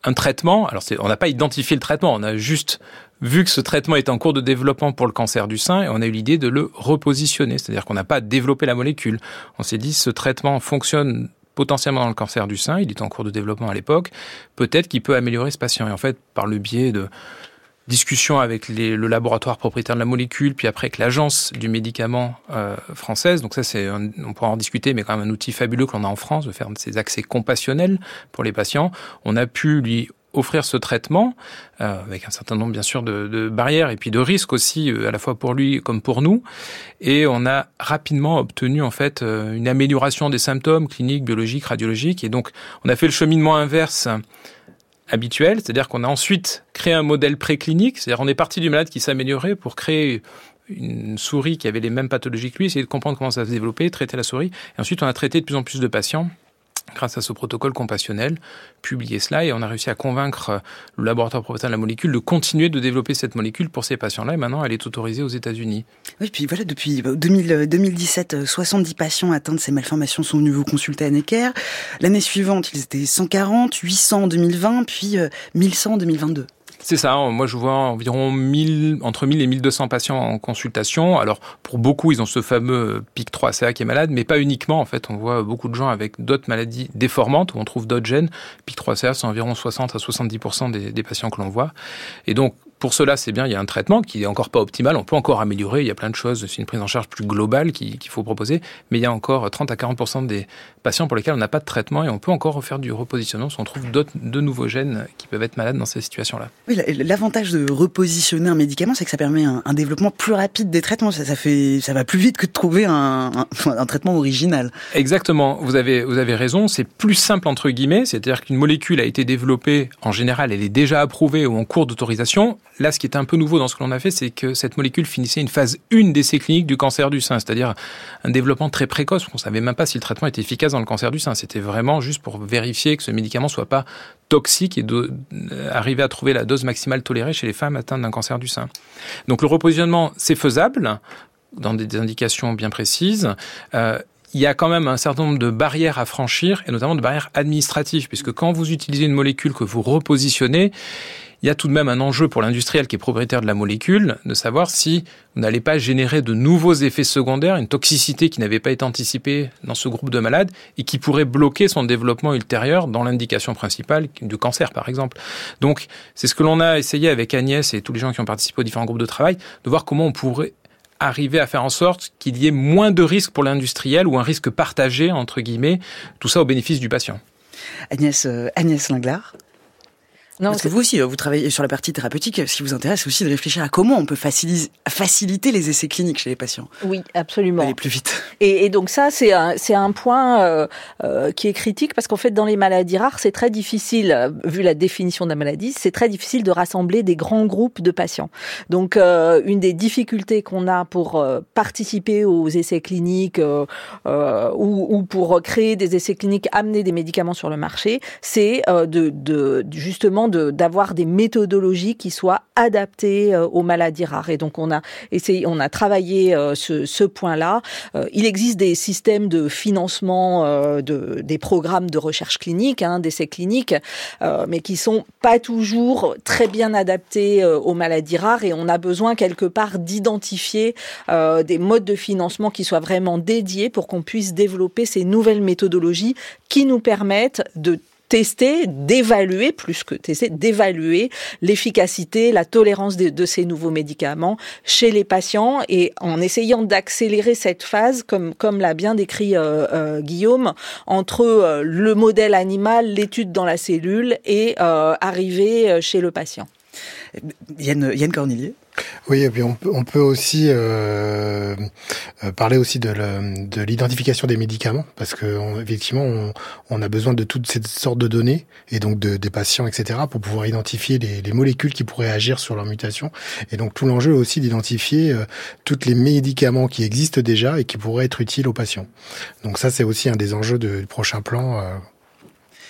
un traitement. Alors, on n'a pas identifié le traitement, on a juste vu que ce traitement est en cours de développement pour le cancer du sein et on a eu l'idée de le repositionner. C'est-à-dire qu'on n'a pas développé la molécule. On s'est dit, ce traitement fonctionne potentiellement dans le cancer du sein, il est en cours de développement à l'époque, peut-être qu'il peut améliorer ce patient. Et en fait, par le biais de discussion avec les, le laboratoire propriétaire de la molécule, puis après avec l'agence du médicament euh, française. Donc ça, c'est, on pourra en discuter, mais quand même un outil fabuleux que l'on a en France de faire ces accès compassionnels pour les patients. On a pu lui offrir ce traitement euh, avec un certain nombre bien sûr de, de, barrières et puis de risques aussi euh, à la fois pour lui comme pour nous et on a rapidement obtenu en fait euh, une amélioration des symptômes cliniques biologiques radiologiques et donc on a fait le cheminement inverse c'est-à-dire qu'on a ensuite créé un modèle préclinique, c'est-à-dire on est parti du malade qui s'améliorait pour créer une souris qui avait les mêmes pathologies que lui, essayer de comprendre comment ça se développait, traiter la souris, et ensuite on a traité de plus en plus de patients grâce à ce protocole compassionnel, publié cela et on a réussi à convaincre le laboratoire propriétaire de la molécule de continuer de développer cette molécule pour ces patients-là et maintenant elle est autorisée aux États-Unis. Oui, puis voilà, depuis 2000, 2017, 70 patients atteints de ces malformations sont venus vous consulter à Necker. L'année suivante, ils étaient 140, 800 en 2020, puis 1100 euh, en 2022. C'est ça. Moi, je vois environ 1000, entre 1000 et 1200 patients en consultation. Alors, pour beaucoup, ils ont ce fameux pic 3CA qui est malade, mais pas uniquement. En fait, on voit beaucoup de gens avec d'autres maladies déformantes où on trouve d'autres gènes. Pic 3CA, c'est environ 60 à 70% des, des patients que l'on voit. Et donc, pour cela, c'est bien, il y a un traitement qui n'est encore pas optimal, on peut encore améliorer, il y a plein de choses, c'est une prise en charge plus globale qu'il faut proposer, mais il y a encore 30 à 40% des patients pour lesquels on n'a pas de traitement et on peut encore refaire du repositionnement si on trouve de nouveaux gènes qui peuvent être malades dans ces situations-là. Oui, l'avantage de repositionner un médicament, c'est que ça permet un, développement plus rapide des traitements, ça, ça, fait, ça va plus vite que de trouver un, un, traitement original. Exactement, vous avez, vous avez raison, c'est plus simple entre guillemets, c'est-à-dire qu'une molécule a été développée, en général, elle est déjà approuvée ou en cours d'autorisation, Là, ce qui est un peu nouveau dans ce que l'on a fait, c'est que cette molécule finissait une phase 1 d'essai clinique du cancer du sein, c'est-à-dire un développement très précoce. On ne savait même pas si le traitement était efficace dans le cancer du sein. C'était vraiment juste pour vérifier que ce médicament soit pas toxique et d'arriver à trouver la dose maximale tolérée chez les femmes atteintes d'un cancer du sein. Donc le repositionnement, c'est faisable dans des indications bien précises. Euh, il y a quand même un certain nombre de barrières à franchir, et notamment de barrières administratives, puisque quand vous utilisez une molécule que vous repositionnez, il y a tout de même un enjeu pour l'industriel qui est propriétaire de la molécule de savoir si vous n'allez pas générer de nouveaux effets secondaires, une toxicité qui n'avait pas été anticipée dans ce groupe de malades et qui pourrait bloquer son développement ultérieur dans l'indication principale du cancer, par exemple. Donc, c'est ce que l'on a essayé avec Agnès et tous les gens qui ont participé aux différents groupes de travail, de voir comment on pourrait arriver à faire en sorte qu'il y ait moins de risques pour l'industriel ou un risque partagé, entre guillemets, tout ça au bénéfice du patient. Agnès, euh, Agnès Linglard Non, Parce que vous aussi, vous travaillez sur la partie thérapeutique. Ce qui vous intéresse, c'est aussi de réfléchir à comment on peut faciliter les essais cliniques chez les patients. Oui, absolument. Aller plus vite. Et, et donc ça, c'est un, c'est un point euh, euh, qui est critique parce qu'en fait, dans les maladies rares, c'est très difficile, vu la définition de la maladie, c'est très difficile de rassembler des grands groupes de patients. Donc, euh, une des difficultés qu'on a pour euh, participer aux essais cliniques euh, ou, ou, pour créer des essais cliniques, amener des médicaments sur le marché, c'est de, de justement d'avoir des méthodologies qui soient adaptées euh, aux maladies rares. Et donc on a essayé, on a travaillé euh, ce, ce point-là. Euh, il existe des systèmes de financement de, des programmes de recherche clinique, hein, d'essais cliniques, mais qui sont pas toujours très bien adaptés aux maladies rares. Et on a besoin quelque part d'identifier des modes de financement qui soient vraiment dédiés pour qu'on puisse développer ces nouvelles méthodologies qui nous permettent de tester, d'évaluer, plus que tester, d'évaluer l'efficacité, la tolérance de, ces nouveaux médicaments chez les patients et en essayant d'accélérer cette phase, comme, comme l'a bien décrit euh, euh, Guillaume, entre euh, le modèle animal, l'étude dans la cellule et arriver chez le patient. Yann, Yann oui, puis on, peut aussi euh, euh, parler aussi de l'identification des médicaments, parce que on, on, a besoin de toutes ces sortes de données, et donc de, des patients, etc., pour pouvoir identifier les, les, molécules qui pourraient agir sur leur mutation. Et donc tout l'enjeu aussi d'identifier euh, tous les médicaments qui existent déjà et qui pourraient être utiles aux patients. Donc ça, c'est aussi un des enjeux du prochain plan euh,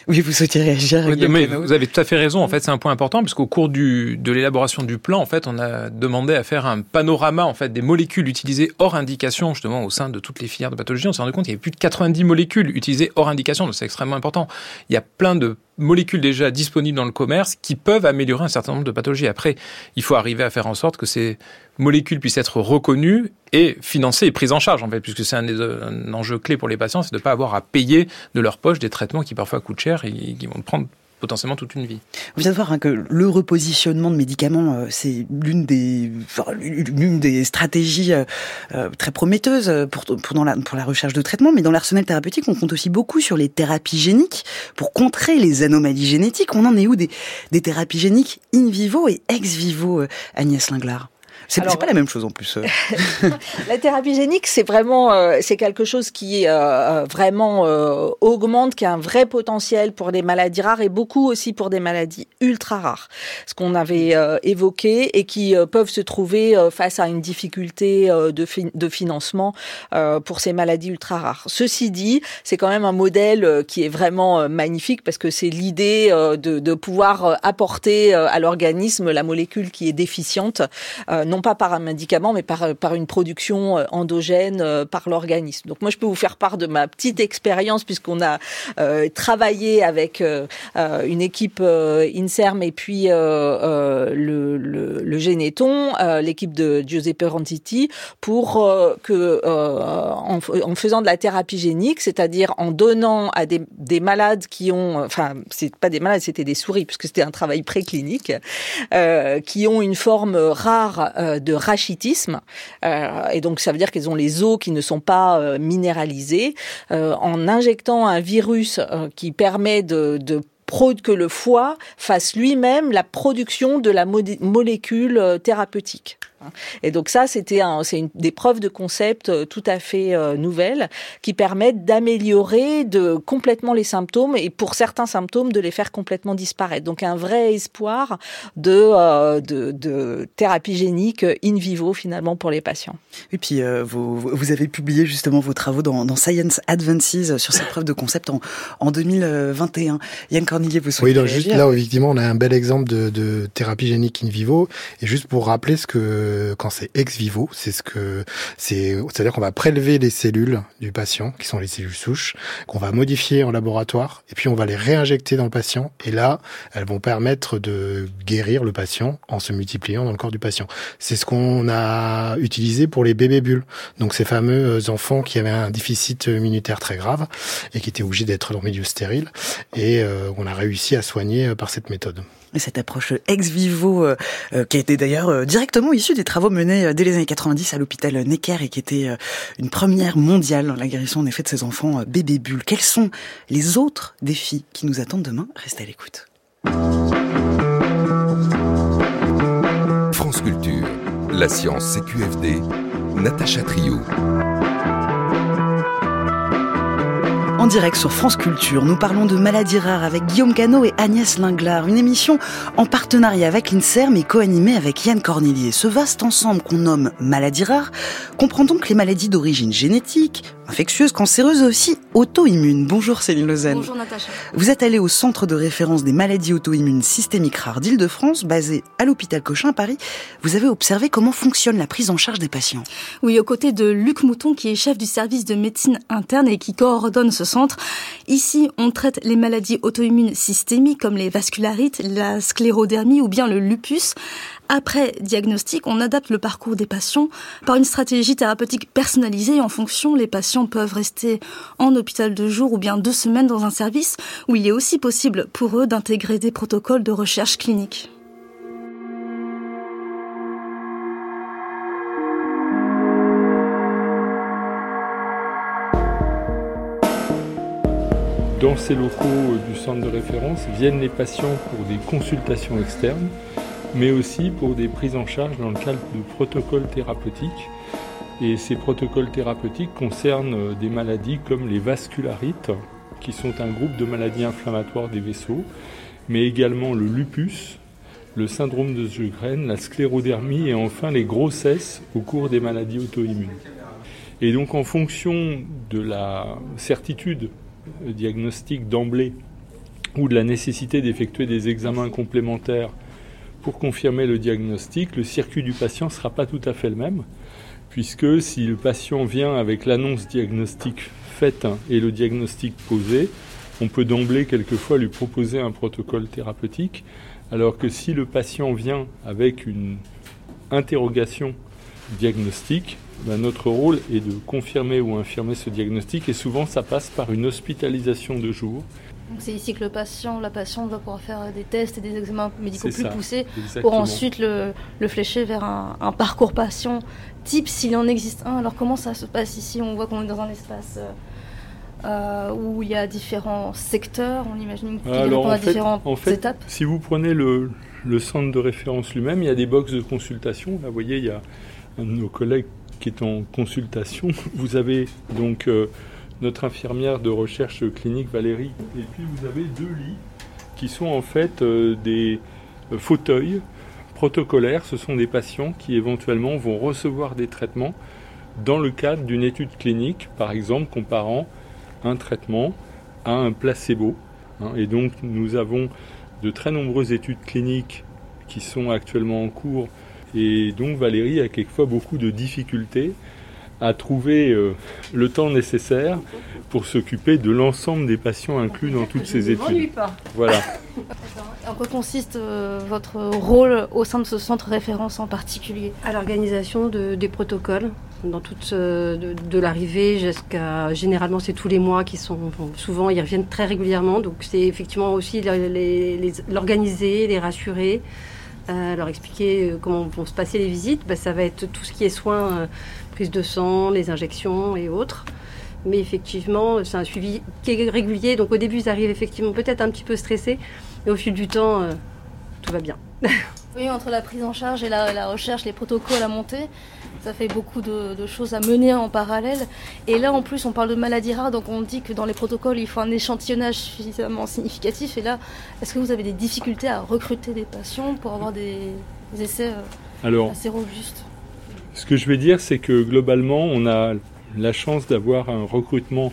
oui, vous souhaitez réagir. mais vous avez tout à fait raison. En fait, c'est un point important parce qu'au cours du, de l'élaboration du plan, en fait, on a demandé à faire un panorama en fait des molécules utilisées hors indication justement au sein de toutes les filières de pathologie. On s'est rendu compte qu'il y avait plus de 90 molécules utilisées hors indication, donc c'est extrêmement important. Il y a plein de molécules déjà disponibles dans le commerce qui peuvent améliorer un certain nombre de pathologies. Après, il faut arriver à faire en sorte que ces molécules puissent être reconnues et financées et prises en charge, en fait, puisque c'est un, un, enjeu clé pour les patients, c'est de ne pas avoir à payer de leur poche des traitements qui parfois coûtent cher et qui vont prendre potentiellement toute une vie. Vous vient de voir hein, que le repositionnement de médicaments, euh, c'est l'une des, des stratégies euh, euh, très prometteuses pour, pour, la, pour la recherche de traitement, mais dans l'arsenal thérapeutique, on compte aussi beaucoup sur les thérapies géniques pour contrer les anomalies génétiques. On en est où des, des thérapies géniques in vivo et ex vivo, Agnès Linglard c'est pas la même chose en plus. Euh. [laughs] la thérapie génique, c'est vraiment euh, c'est quelque chose qui euh, vraiment augmente, qui a un vrai potentiel pour des maladies rares et beaucoup aussi pour des maladies ultra rares, ce qu'on avait évoqué et qui peuvent se trouver face à une difficulté de, de financement pour ces maladies ultra rares. Ceci dit, c'est quand même un modèle qui est vraiment magnifique parce que c'est l'idée de, de, pouvoir apporter à l'organisme la molécule qui est déficiente, non pas par un médicament, mais par, par une production euh, endogène euh, par l'organisme. Donc moi, je peux vous faire part de ma petite expérience puisqu'on a euh, travaillé avec une équipe INSERM et puis le, le, le Généton, l'équipe de Giuseppe Rantiti, pour que en, en, faisant de la thérapie génique, c'est-à-dire en donnant à des, des malades qui ont, enfin, c'est pas des malades, c'était des souris puisque c'était un travail préclinique, qui ont une forme rare euh, de rachitisme, euh, et donc ça veut dire qu'ils ont les os qui ne sont pas euh, minéralisés, en injectant un virus qui permet de, de que le foie fasse lui-même la production de la molécule thérapeutique. Et donc ça, c'était c'est une des preuves de concept euh, tout à fait euh, nouvelles qui permettent d'améliorer de complètement les symptômes et pour certains symptômes de les faire complètement disparaître. Donc un vrai espoir de, euh, de, de, thérapie génique in vivo finalement pour les patients. Et puis vous, vous avez publié justement vos travaux dans, dans Science Advances sur cette preuve de concept en, en 2021. Yann Cornelier, vous souhaitez Oui, donc juste là, effectivement, on a un bel exemple de, de thérapie génique in vivo. Et juste pour rappeler ce que quand c'est ex vivo, c'est ce que c'est, c'est-à-dire qu'on va prélever les cellules du patient, qui sont les cellules souches, qu'on va modifier en laboratoire, et puis on va les réinjecter dans le patient, et là, elles vont permettre de guérir le patient en se multipliant dans le corps du patient. C'est ce qu'on a utilisé pour les bébés bulles, donc ces fameux enfants qui avaient un déficit immunitaire très grave et qui étaient obligés d'être dans le milieu stérile, et euh, on a réussi à soigner euh, par cette méthode cette approche ex vivo euh, euh qui était d'ailleurs euh, directement issue des travaux menés euh, dès les années 90 à l'hôpital Necker et qui était une première mondiale dans guérison en effet de ces enfants bébés bulles. Quels sont les autres défis qui nous attendent demain? Restez à l'écoute. France Culture, la science CQFD, Natacha Trio. En direct sur France Culture, nous parlons de maladies rares avec Guillaume Cano et Agnès Linglard. Une émission en partenariat avec l'INSERM et co-animée avec Yann Cornelier. Ce vaste ensemble qu'on nomme maladies rares comprend donc les maladies d'origine génétique, infectieuse, cancéreuse et aussi auto-immune. Bonjour Céline Lausanne. Bonjour Natacha. Vous êtes allée au centre de référence des maladies auto-immunes systémiques rares d'Île-de-France, basé à l'hôpital Cochin à Paris. Vous avez observé comment fonctionne la prise en charge des patients. Oui, aux côtés de Luc Mouton, qui est chef du service de médecine interne et qui coordonne ce Ici, on traite les maladies auto-immunes systémiques comme les vascularites, la sclérodermie ou bien le lupus après diagnostic, on adapte le parcours des patients par une stratégie thérapeutique personnalisée. En fonction, les patients peuvent rester en hôpital de jour ou bien deux semaines dans un service où il est aussi possible pour eux d'intégrer des protocoles de recherche clinique. Dans ces locaux du centre de référence viennent les patients pour des consultations externes mais aussi pour des prises en charge dans le cadre de protocoles thérapeutiques. Et ces protocoles thérapeutiques concernent euh, des maladies comme les vascularites, qui sont un groupe de maladies inflammatoires des vaisseaux, mais également le lupus, le syndrome de Sjögren, la sclérodermie et enfin les grossesses au cours des maladies auto-immunes. Et donc en fonction de la certitude diagnostique d'emblée ou de la nécessité d'effectuer des examens complémentaires pour confirmer le diagnostic, le circuit du patient ne sera pas tout à fait le même, puisque si le patient vient avec l'annonce diagnostique faite et le diagnostic posé, on peut d'emblée quelquefois lui proposer un protocole thérapeutique, alors que si le patient vient avec une interrogation diagnostique, ben notre rôle est de confirmer ou infirmer ce diagnostic et souvent ça passe par une hospitalisation de jour c'est ici que le patient, la patiente va pouvoir faire des tests et des examens médicaux plus poussés pour ensuite le, flécher vers un, parcours patient type s'il en existe un. Alors comment ça se passe ici? On voit qu'on est dans un espace euh, euh, où il y a différents secteurs, on imagine qu'il répond à différentes en fait, étapes. Si vous prenez le, centre de référence lui-même, il y a des box de consultation. Là, vous voyez, il y a un de nos collègues qui est en consultation. [laughs] Vous avez donc... Euh, notre infirmière de recherche clinique Valérie. Et puis vous avez deux lits qui sont en fait euh, des fauteuils protocolaires. Ce sont des patients qui éventuellement vont recevoir des traitements dans le cadre d'une étude clinique, par exemple comparant un traitement à un placebo. Hein. Et donc nous avons de très nombreuses études cliniques qui sont actuellement en cours. Et donc Valérie a quelquefois beaucoup de difficultés à trouver euh, le temps nécessaire pour s'occuper de l'ensemble des patients inclus dans toutes ces études. Pas. Voilà. En quoi consiste euh, votre rôle au sein de ce centre référence en particulier? À l'organisation de, des protocoles dans toute euh, de, l'arrivée jusqu'à généralement c'est tous les mois qui sont souvent ils reviennent très régulièrement donc c'est effectivement aussi l'organiser les, rassurer leur expliquer comment vont se passer les visites bah, ça va être tout ce qui est soins prise de sang, les injections et autres. Mais effectivement, c'est un suivi qui est régulier. Donc au début, ils arrivent effectivement peut-être un petit peu stressés. Mais au fil du temps, euh, tout va bien. [laughs] oui, entre la prise en charge et la, recherche, les protocoles à monter, ça fait beaucoup de, choses à mener en parallèle. Et là, en plus, on parle de maladies rares, donc on dit que dans les protocoles, il faut un échantillonnage suffisamment significatif. Et là, est-ce que vous avez des difficultés à recruter des patients pour avoir des, essais euh, assez robustes? ce que je vais dire, c'est que globalement, on a la chance d'avoir un recrutement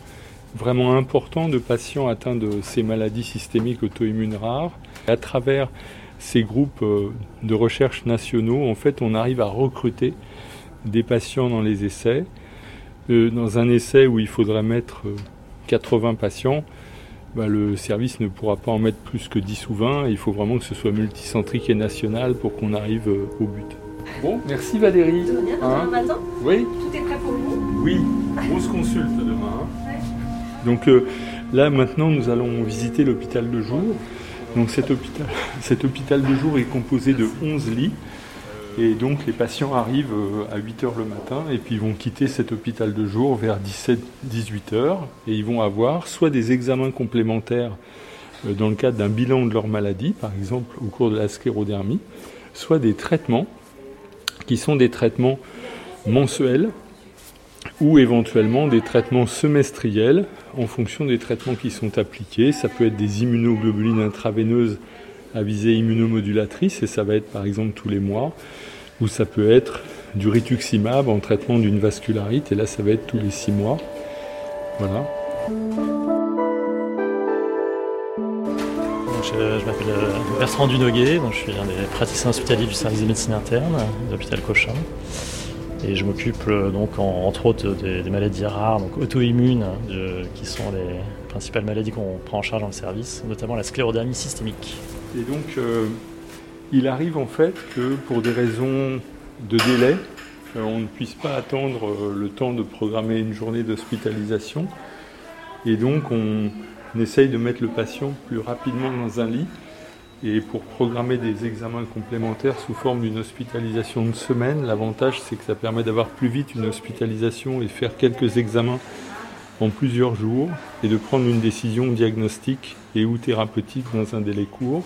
vraiment important de patients atteints de ces maladies systémiques auto-immunes rares. À travers ces groupes euh, de recherche nationaux, en fait, on arrive à recruter des patients dans les essais. Euh, dans un essai où il faudrait mettre 80 euh, patients, bah, le service ne pourra pas en mettre plus que 10 ou 20. Il faut vraiment que ce soit multicentrique et national pour qu'on arrive au but. Bon, merci Valérie. Hein matin Oui. Tout est prêt pour vous Oui, on se consulte demain. Hein. Donc euh, là maintenant nous allons visiter l'hôpital de jour. Donc [laughs] cet hôpital, de jour est composé de 11 lits. Et donc les patients arrivent euh, à 8 h le matin et puis ils vont quitter cet hôpital de jour vers 17-18 h et ils vont avoir soit des examens complémentaires euh, dans le cadre d'un bilan de leur maladie, par exemple au cours de la sclérodermie, soit des traitements qui sont des traitements mensuels ou éventuellement des traitements semestriels en fonction des traitements qui sont appliqués. Ça peut être des immunoglobulines intraveineuses à visée immunomodulatrice et ça va être par exemple tous les mois, ou ça peut être du rituximab en traitement d'une vascularite et là ça va être tous les six mois. Voilà. je, m'appelle euh, Bertrand Dunoguet, je suis un des praticiens hospitaliers du service de médecine interne de l'hôpital Cochin. Et je m'occupe euh, donc entre autres des, maladies rares, donc auto-immunes, qui sont les principales maladies qu'on prend en charge dans le service, notamment la sclérodermie systémique. Et donc, euh, il arrive en fait que pour des raisons de délai, euh, on ne puisse pas attendre le temps de programmer une journée d'hospitalisation. Et donc, on essaye de mettre le patient plus rapidement dans un lit et pour programmer des examens complémentaires sous forme d'une hospitalisation de semaine, l'avantage c'est que ça permet d'avoir plus vite une hospitalisation et faire quelques examens en plusieurs jours et de prendre une décision diagnostique et ou thérapeutique dans un délai court.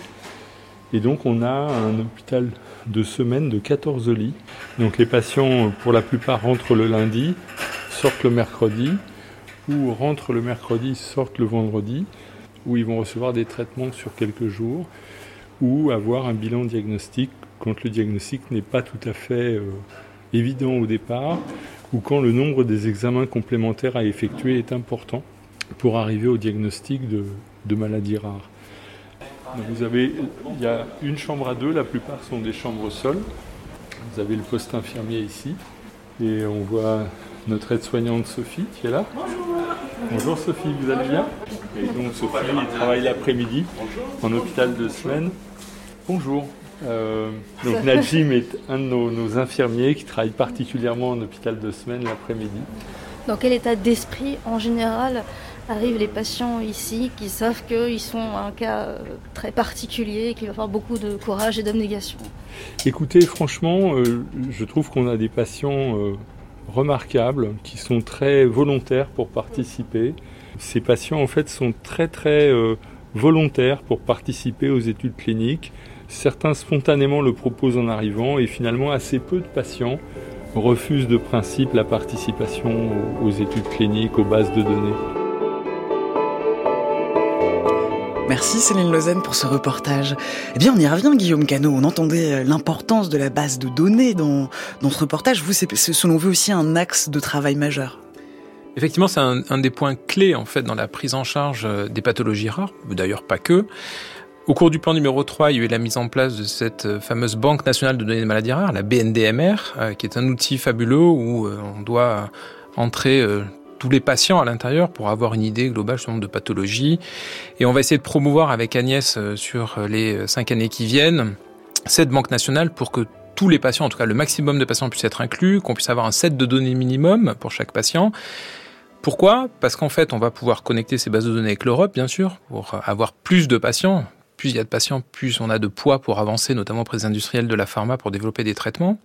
Et donc on a un hôpital de semaine de 14 lits. Donc les patients pour la plupart rentrent le lundi, sortent le mercredi, ou rentrent le mercredi, sortent le vendredi, où ils vont recevoir des traitements sur quelques jours ou avoir un bilan diagnostique quand le diagnostic n'est pas tout à fait euh, évident au départ ou quand le nombre des examens complémentaires à effectuer est important pour arriver au diagnostic de, maladies rares. vous avez, il y a une chambre à deux, la plupart sont des chambres seules. Vous avez le poste infirmier ici et on voit notre aide-soignante Sophie qui est là. Bonjour. Bonjour Sophie, vous allez bien Et donc Sophie travaille l'après-midi en hôpital de semaine. Bonjour. Euh, donc Najim est un de nos, infirmiers qui travaille particulièrement en hôpital de semaine l'après-midi. Dans quel état d'esprit en général arrivent les patients ici qui savent qu'ils sont un cas euh, très particulier et qu'il va falloir beaucoup de courage et d'abnégation? Écoutez, franchement, euh, je trouve qu'on a des patients remarquables qui sont très volontaires pour participer. Ces patients en fait sont très très volontaires pour participer aux études cliniques. Certains spontanément le proposent en arrivant et finalement assez peu de patients refusent de principe la participation aux études cliniques, aux bases de données. Merci Céline Lausanne pour ce reportage. Eh bien, on y revient, Guillaume Cano. On entendait euh, l'importance de la base de données dans, ce reportage. Vous, c'est selon vous aussi un axe de travail majeur? Effectivement, c'est un, des points clés en fait dans la prise en charge euh, des pathologies rares, d'ailleurs pas que. Au cours du plan numéro 3, il y a eu la mise en place de cette euh, fameuse Banque nationale de données de maladies rares, la BNDMR, qui est un outil fabuleux où on doit entrer tous les patients à l'intérieur pour avoir une idée globale sur le nombre de pathologies. Et on va essayer de promouvoir avec Agnès sur les cinq années qui viennent cette banque nationale pour que tous les patients, en tout cas le maximum de patients puissent être inclus, qu'on puisse avoir un set de données minimum pour chaque patient. Pourquoi? Parce qu'en fait, on va pouvoir connecter ces bases de données avec l'Europe, bien sûr, pour avoir plus de patients, plus il y a de patients, plus on a de poids pour avancer, notamment auprès des industriels de la pharma pour développer des traitements,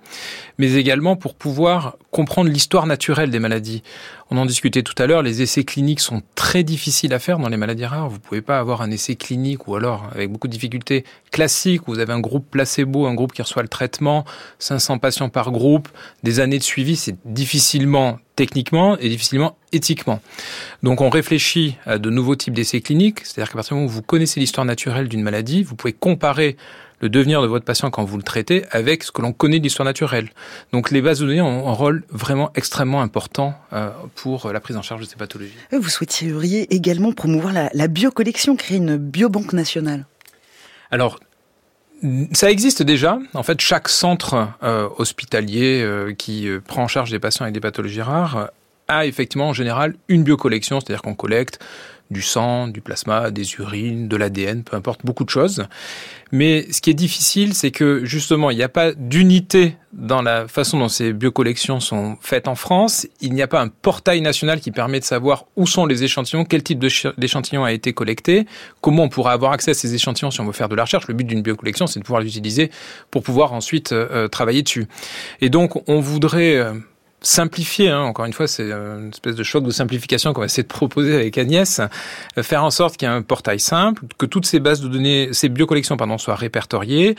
mais également pour pouvoir comprendre l'histoire naturelle des maladies. On en discutait tout à l'heure, les essais cliniques sont très difficiles à faire dans les maladies rares. Vous pouvez pas avoir un essai clinique ou alors avec beaucoup de difficultés classiques où vous avez un groupe placebo, un groupe qui reçoit le traitement, 500 patients par groupe, des années de suivi, c'est difficilement techniquement et difficilement éthiquement. Donc on réfléchit à de nouveaux types d'essais cliniques, c'est-à-dire qu'à partir du moment où vous connaissez l'histoire naturelle d'une maladie, vous pouvez comparer le devenir de votre patient quand vous le traitez avec ce que l'on connaît de l'histoire naturelle. Donc les bases de données ont un rôle vraiment extrêmement important euh, pour la prise en charge de ces pathologies. Vous souhaiteriez également promouvoir la, la biocollection, créer une biobanque nationale? Alors, ça existe déjà. En fait, chaque centre euh, hospitalier euh, qui prend en charge des patients avec des pathologies rares a effectivement en général une biocollection, c'est-à-dire qu'on collecte du sang, du plasma, des urines, de l'ADN, peu importe, beaucoup de choses. Mais ce qui est difficile, c'est que justement, il n'y a pas d'unité dans la façon dont ces biocollections sont faites en France. Il n'y a pas un portail national qui permet de savoir où sont les échantillons, quel type d'échantillon a été collecté, comment on pourra avoir accès à ces échantillons si on veut faire de la recherche. Le but d'une biocollection, c'est de pouvoir l'utiliser pour pouvoir ensuite euh, euh, travailler dessus. Et donc, on voudrait euh, simplifier, hein, encore une fois, c'est une espèce de choc de simplification qu'on va essayer de proposer avec Agnès, euh, faire en sorte qu'il y ait un portail simple, que toutes ces bases de données, ces biocollections, pardon, soient répertoriées,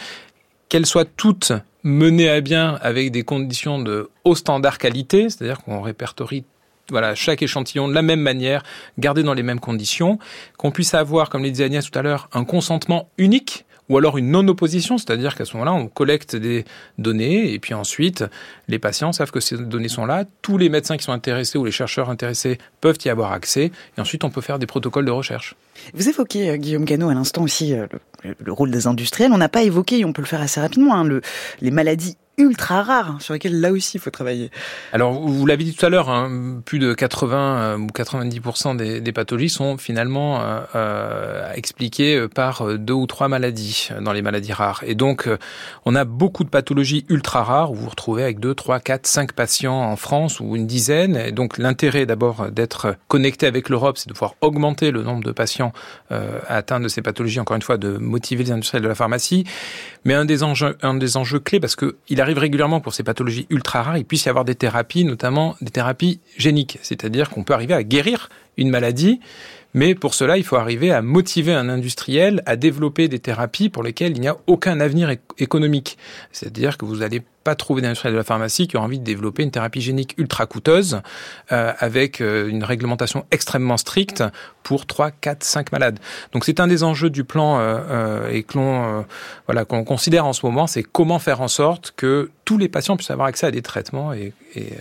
qu'elles soient toutes menées à bien avec des conditions de haut standard qualité, c'est-à-dire qu'on répertorie voilà, chaque échantillon de la même manière, gardé dans les mêmes conditions, qu'on puisse avoir, comme le disait Agnès tout à l'heure, un consentement unique ou alors une non-opposition, c'est-à-dire qu'à ce moment-là, on collecte des données et puis ensuite, les patients savent que ces données sont là, tous les médecins qui sont intéressés ou les chercheurs intéressés peuvent y avoir accès et ensuite on peut faire des protocoles de recherche. Vous évoquez, euh, Guillaume Gano, à l'instant aussi euh, le, rôle des industriels. On n'a pas évoqué, et on peut le faire assez rapidement, hein, le, les maladies ultra rares sur lesquels là aussi il faut travailler. Alors vous l'avez dit tout à l'heure, hein, plus de 80 euh, ou 90% des, des, pathologies sont finalement euh, euh, expliquées par deux ou trois maladies dans les maladies rares. Et donc on a beaucoup de pathologies ultra rares où vous vous retrouvez avec 2, 3, 4, 5 patients en France ou une dizaine. Et donc l'intérêt d'abord d'être connecté avec l'Europe, c'est de pouvoir augmenter le nombre de patients euh, atteints de ces pathologies, encore une fois, de motiver les industriels de la pharmacie. Mais un des enjeux, clés, parce qu'il arrive régulièrement pour ces pathologies ultra rares, il puisse y avoir des thérapies, notamment des thérapies géniques, c'est-à-dire qu'on peut arriver à guérir une maladie, mais pour cela, il faut arriver à motiver un industriel à développer des thérapies pour lesquelles il n'y a aucun avenir économique. C'est-à-dire que vous n'allez pas trouver d'industriel de la pharmacie qui a envie de développer une thérapie génique ultra coûteuse euh, avec euh, une réglementation extrêmement stricte pour 3, 4, 5 malades. Donc c'est un des enjeux du plan euh, et que l'on voilà qu'on considère en ce moment, c'est comment faire en sorte que tous les patients puissent avoir accès à des traitements et, et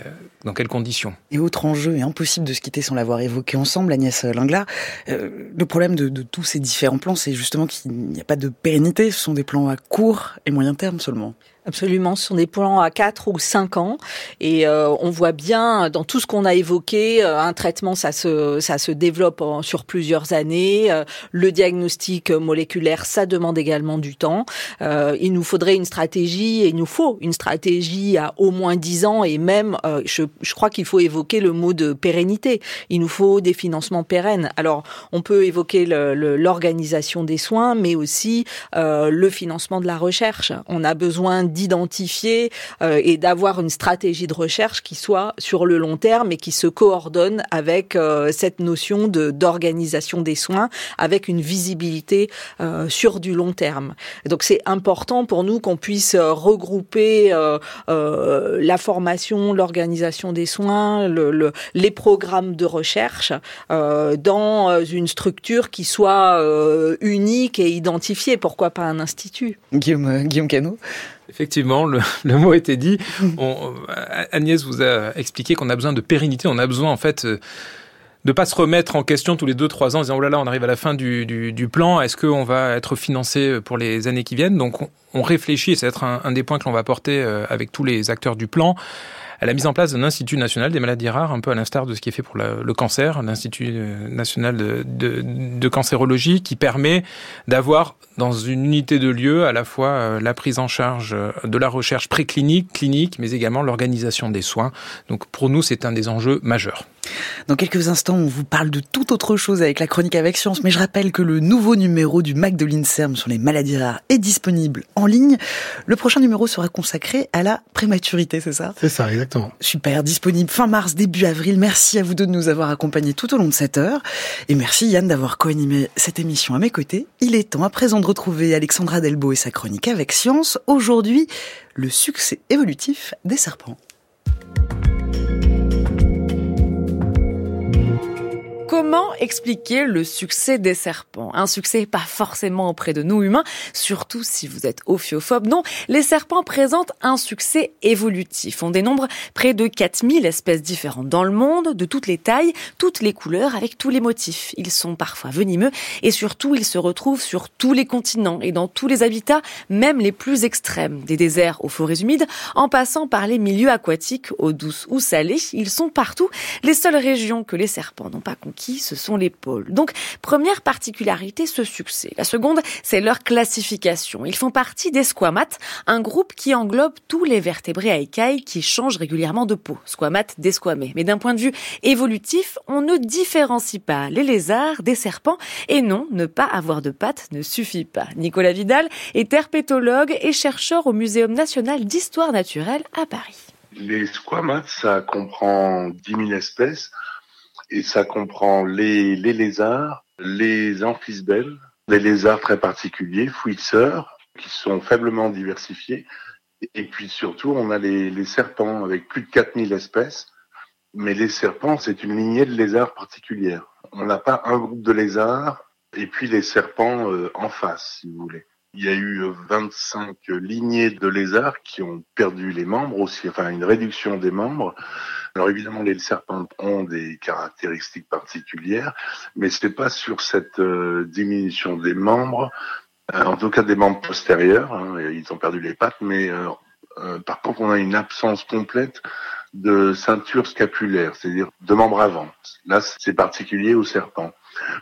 dans quelles conditions. Et autre enjeu, et impossible de se quitter sans l'avoir évoqué ensemble, Agnès Lingla, le problème de, de tous ces différents plans, c'est justement qu'il n'y a pas de pérennité, ce sont des plans à court et moyen terme seulement. Absolument, ce sont des plans à 4 ou 5 ans et euh, on voit bien dans tout ce qu'on a évoqué, euh, un traitement ça se ça se développe sur plusieurs années, euh, le diagnostic moléculaire ça demande également du temps. il nous faudrait une stratégie et il nous faut une stratégie à au moins 10 ans et même je, je crois qu'il faut évoquer le mot de pérennité. Il nous faut des financements pérennes. Alors, on peut évoquer l'organisation des soins mais aussi le financement de la recherche. On a besoin d'identifier euh, et d'avoir une stratégie de recherche qui soit sur le long terme et qui se coordonne avec euh, cette notion de d'organisation des soins, avec une visibilité euh, sur du long terme. donc c'est important pour nous qu'on puisse regrouper la formation, l'organisation des soins, le, le, les programmes de recherche dans une structure qui soit unique et identifiée. Pourquoi pas un institut Guillaume, Guillaume Cano Effectivement, [laughs] le, mot était dit. On, Agnès vous a expliqué qu'on a besoin de pérennité, on a besoin en fait euh, de pas se remettre en question tous les deux trois ans en disant oh là là on arrive à la fin du, plan est-ce qu'on va être financé pour les années qui viennent? Donc on, on réfléchit c'est être un, un, des points que l'on va porter euh, avec tous les acteurs du plan à la mise en place d'un institut national des maladies rares, un peu à l'instar de ce qui est fait pour le cancer, l'institut euh, national de, de, de, cancérologie, qui permet d'avoir dans une unité de lieu à la fois euh, la prise en charge euh, de la recherche préclinique, clinique, mais également l'organisation des soins. Donc pour nous, c'est un des enjeux majeurs. Dans quelques instants, on vous parle de toute autre chose avec la chronique avec science, mais je rappelle que le nouveau numéro du Mac de l'INSERM sur les maladies rares est disponible en ligne. Le prochain numéro sera consacré à la prématurité, c'est ça? C'est ça, exactement. Super, disponible fin mars, début avril. Merci à vous deux de nous avoir accompagnés tout au long de cette heure. Et merci Yann d'avoir co-animé cette émission à mes côtés. Il est temps à présent de retrouver Alexandra Delbo et sa chronique avec science. Aujourd'hui, le succès évolutif des serpents. Comment expliquer le succès des serpents? Un succès pas forcément auprès de nous humains, surtout si vous êtes ophiophobe. Non, les serpents présentent un succès évolutif. On dénombre près de 4000 espèces différentes dans le monde, de toutes les tailles, toutes les couleurs, avec tous les motifs. Ils sont parfois venimeux et surtout ils se retrouvent sur tous les continents et dans tous les habitats, même les plus extrêmes, des déserts aux forêts humides, en passant par les milieux aquatiques, eau douce ou salée. Ils sont partout. Les seules régions que les serpents n'ont pas conquis ce sont les pôles. Donc, première particularité, ce succès. La seconde, c'est leur classification. Ils font partie des squamates, un groupe qui englobe tous les vertébrés à écailles qui changent régulièrement de peau. Squamates, desquamés. Mais d'un point de vue évolutif, on ne différencie pas les lézards des serpents. Et non, ne pas avoir de pattes ne suffit pas. Nicolas Vidal est herpétologue et chercheur au Muséum national d'histoire naturelle à Paris. Les squamates, ça comprend 10 000 espèces et ça comprend les, les lézards, les amphisbelles, des lézards très particuliers, fouisseurs, qui sont faiblement diversifiés. Et puis surtout, on a les, les serpents avec plus de 4000 espèces. Mais les serpents, c'est une lignée de lézards particulière. On n'a pas un groupe de lézards et puis les serpents euh, en face, si vous voulez. Il y a eu 25 lignées de lézards qui ont perdu les membres aussi, enfin une réduction des membres. Alors évidemment, les serpents ont des caractéristiques particulières, mais ce n'est pas sur cette euh, diminution des membres, euh, en tout cas des membres postérieurs. Hein, ils ont perdu les pattes, mais par contre, on a une absence complète de ceinture scapulaire, c'est-à-dire de membres avant. Là, c'est particulier aux serpents.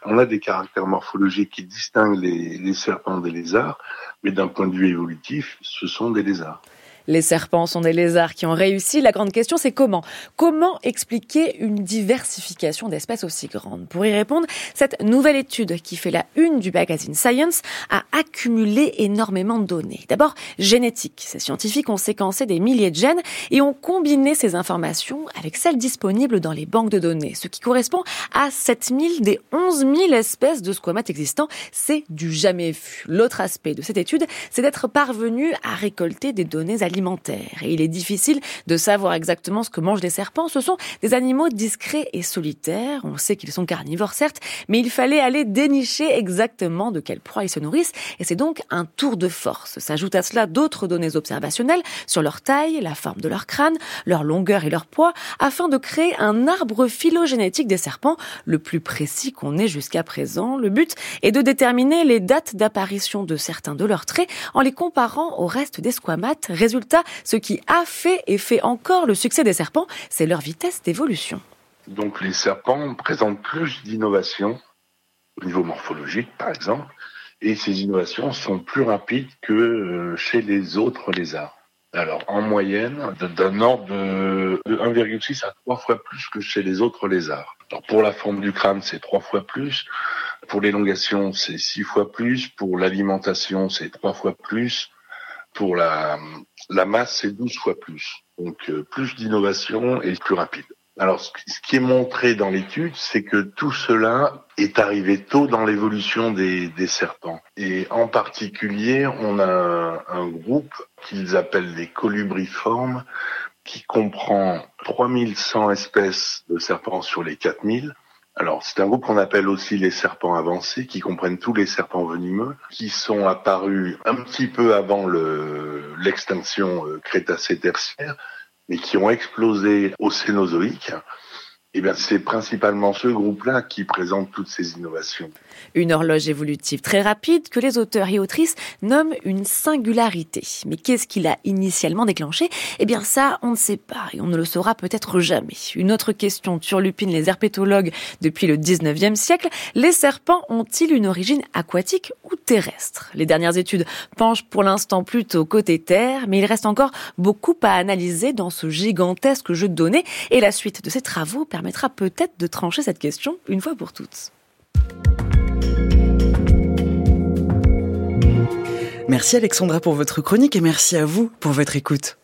On a des caractères morphologiques qui distinguent les, serpents des lézards, mais d'un point de vue évolutif, ce sont des lézards. Les serpents sont des lézards qui ont réussi. La grande question, c'est comment? Comment expliquer une diversification d'espèces aussi grande Pour y répondre, cette nouvelle étude qui fait la une du magazine Science a accumulé énormément de données. D'abord, génétique. Ces scientifiques ont séquencé des milliers de gènes et ont combiné ces informations avec celles disponibles dans les banques de données, ce qui correspond à 7000 des 11 000 espèces de squamates existants. C'est du jamais vu. L'autre aspect de cette étude, c'est d'être parvenu à récolter des données alimentaires et il est difficile de savoir exactement ce que mangent les serpents. Ce sont des animaux discrets et solitaires. On sait qu'ils sont carnivores, certes, mais il fallait aller dénicher exactement de quelle proie ils se nourrissent. Et c'est donc un tour de force. S'ajoutent à cela d'autres données observationnelles sur leur taille, la forme de leur crâne, leur longueur et leur poids, afin de créer un arbre phylogénétique des serpents le plus précis qu'on ait jusqu'à présent. Le but est de déterminer les dates d'apparition de certains de leurs traits en les comparant au reste des squamates. Résultat ce qui a fait et fait encore le succès des serpents, c'est leur vitesse d'évolution. Donc les serpents présentent plus d'innovations au niveau morphologique, par exemple, et ces innovations sont plus rapides que euh, chez les autres lézards. Alors, en moyenne, d'un ordre de 1,6 à 3 fois plus que chez les autres lézards. Pour la forme du crâne, c'est 3 fois plus. Pour l'élongation, c'est 6 fois plus. Pour l'alimentation, c'est 3 fois plus. Pour la, la masse, c'est 12 fois plus. Donc euh, plus d'innovation et plus rapide. Alors ce qui est montré dans l'étude, c'est que tout cela est arrivé tôt dans l'évolution des, des, serpents. Et en particulier, on a un, groupe qu'ils appellent les colubriformes, qui comprend 3100 espèces de serpents sur les 4000 alors, c'est un groupe qu'on appelle aussi les serpents avancés, qui comprennent tous les serpents venimeux, qui sont apparus un petit peu avant l'extinction euh, crétacé-tertiaire, mais qui ont explosé au Cénozoïque eh c'est principalement ce groupe-là qui présente toutes ces innovations. Une horloge évolutive très rapide que les auteurs et autrices nomment une singularité. Mais qu'est-ce qui l'a initialement déclenché Eh bien, ça, on ne sait pas et on ne le saura peut-être jamais. Une autre question turlupine les herpétologues depuis le 19e siècle. Les serpents ont-ils une origine aquatique ou terrestre? Les dernières études penchent pour l'instant plutôt côté terre, mais il reste encore beaucoup à analyser dans ce gigantesque jeu de données et la suite de ces travaux permettra peut-être de trancher cette question une fois pour toutes. Merci Alexandra pour votre chronique et merci à vous pour votre écoute.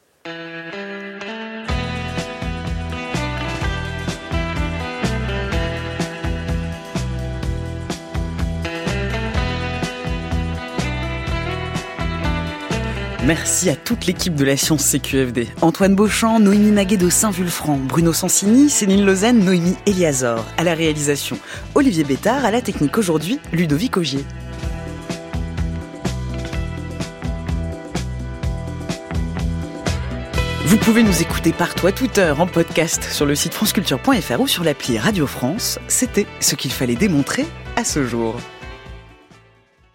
Merci à toute l'équipe de la science CQFD. Antoine Beauchamp, Noémie Naguet de Saint-Vulfranc, Bruno Sansini, Céline Lausanne, Noémie Eliazor. À la réalisation, Olivier Bétard, à la technique aujourd'hui, Ludovic Augier. Vous pouvez nous écouter partout à toute heure en podcast sur le site franceculture.fr ou sur l'appli Radio France. C'était ce qu'il fallait démontrer à ce jour.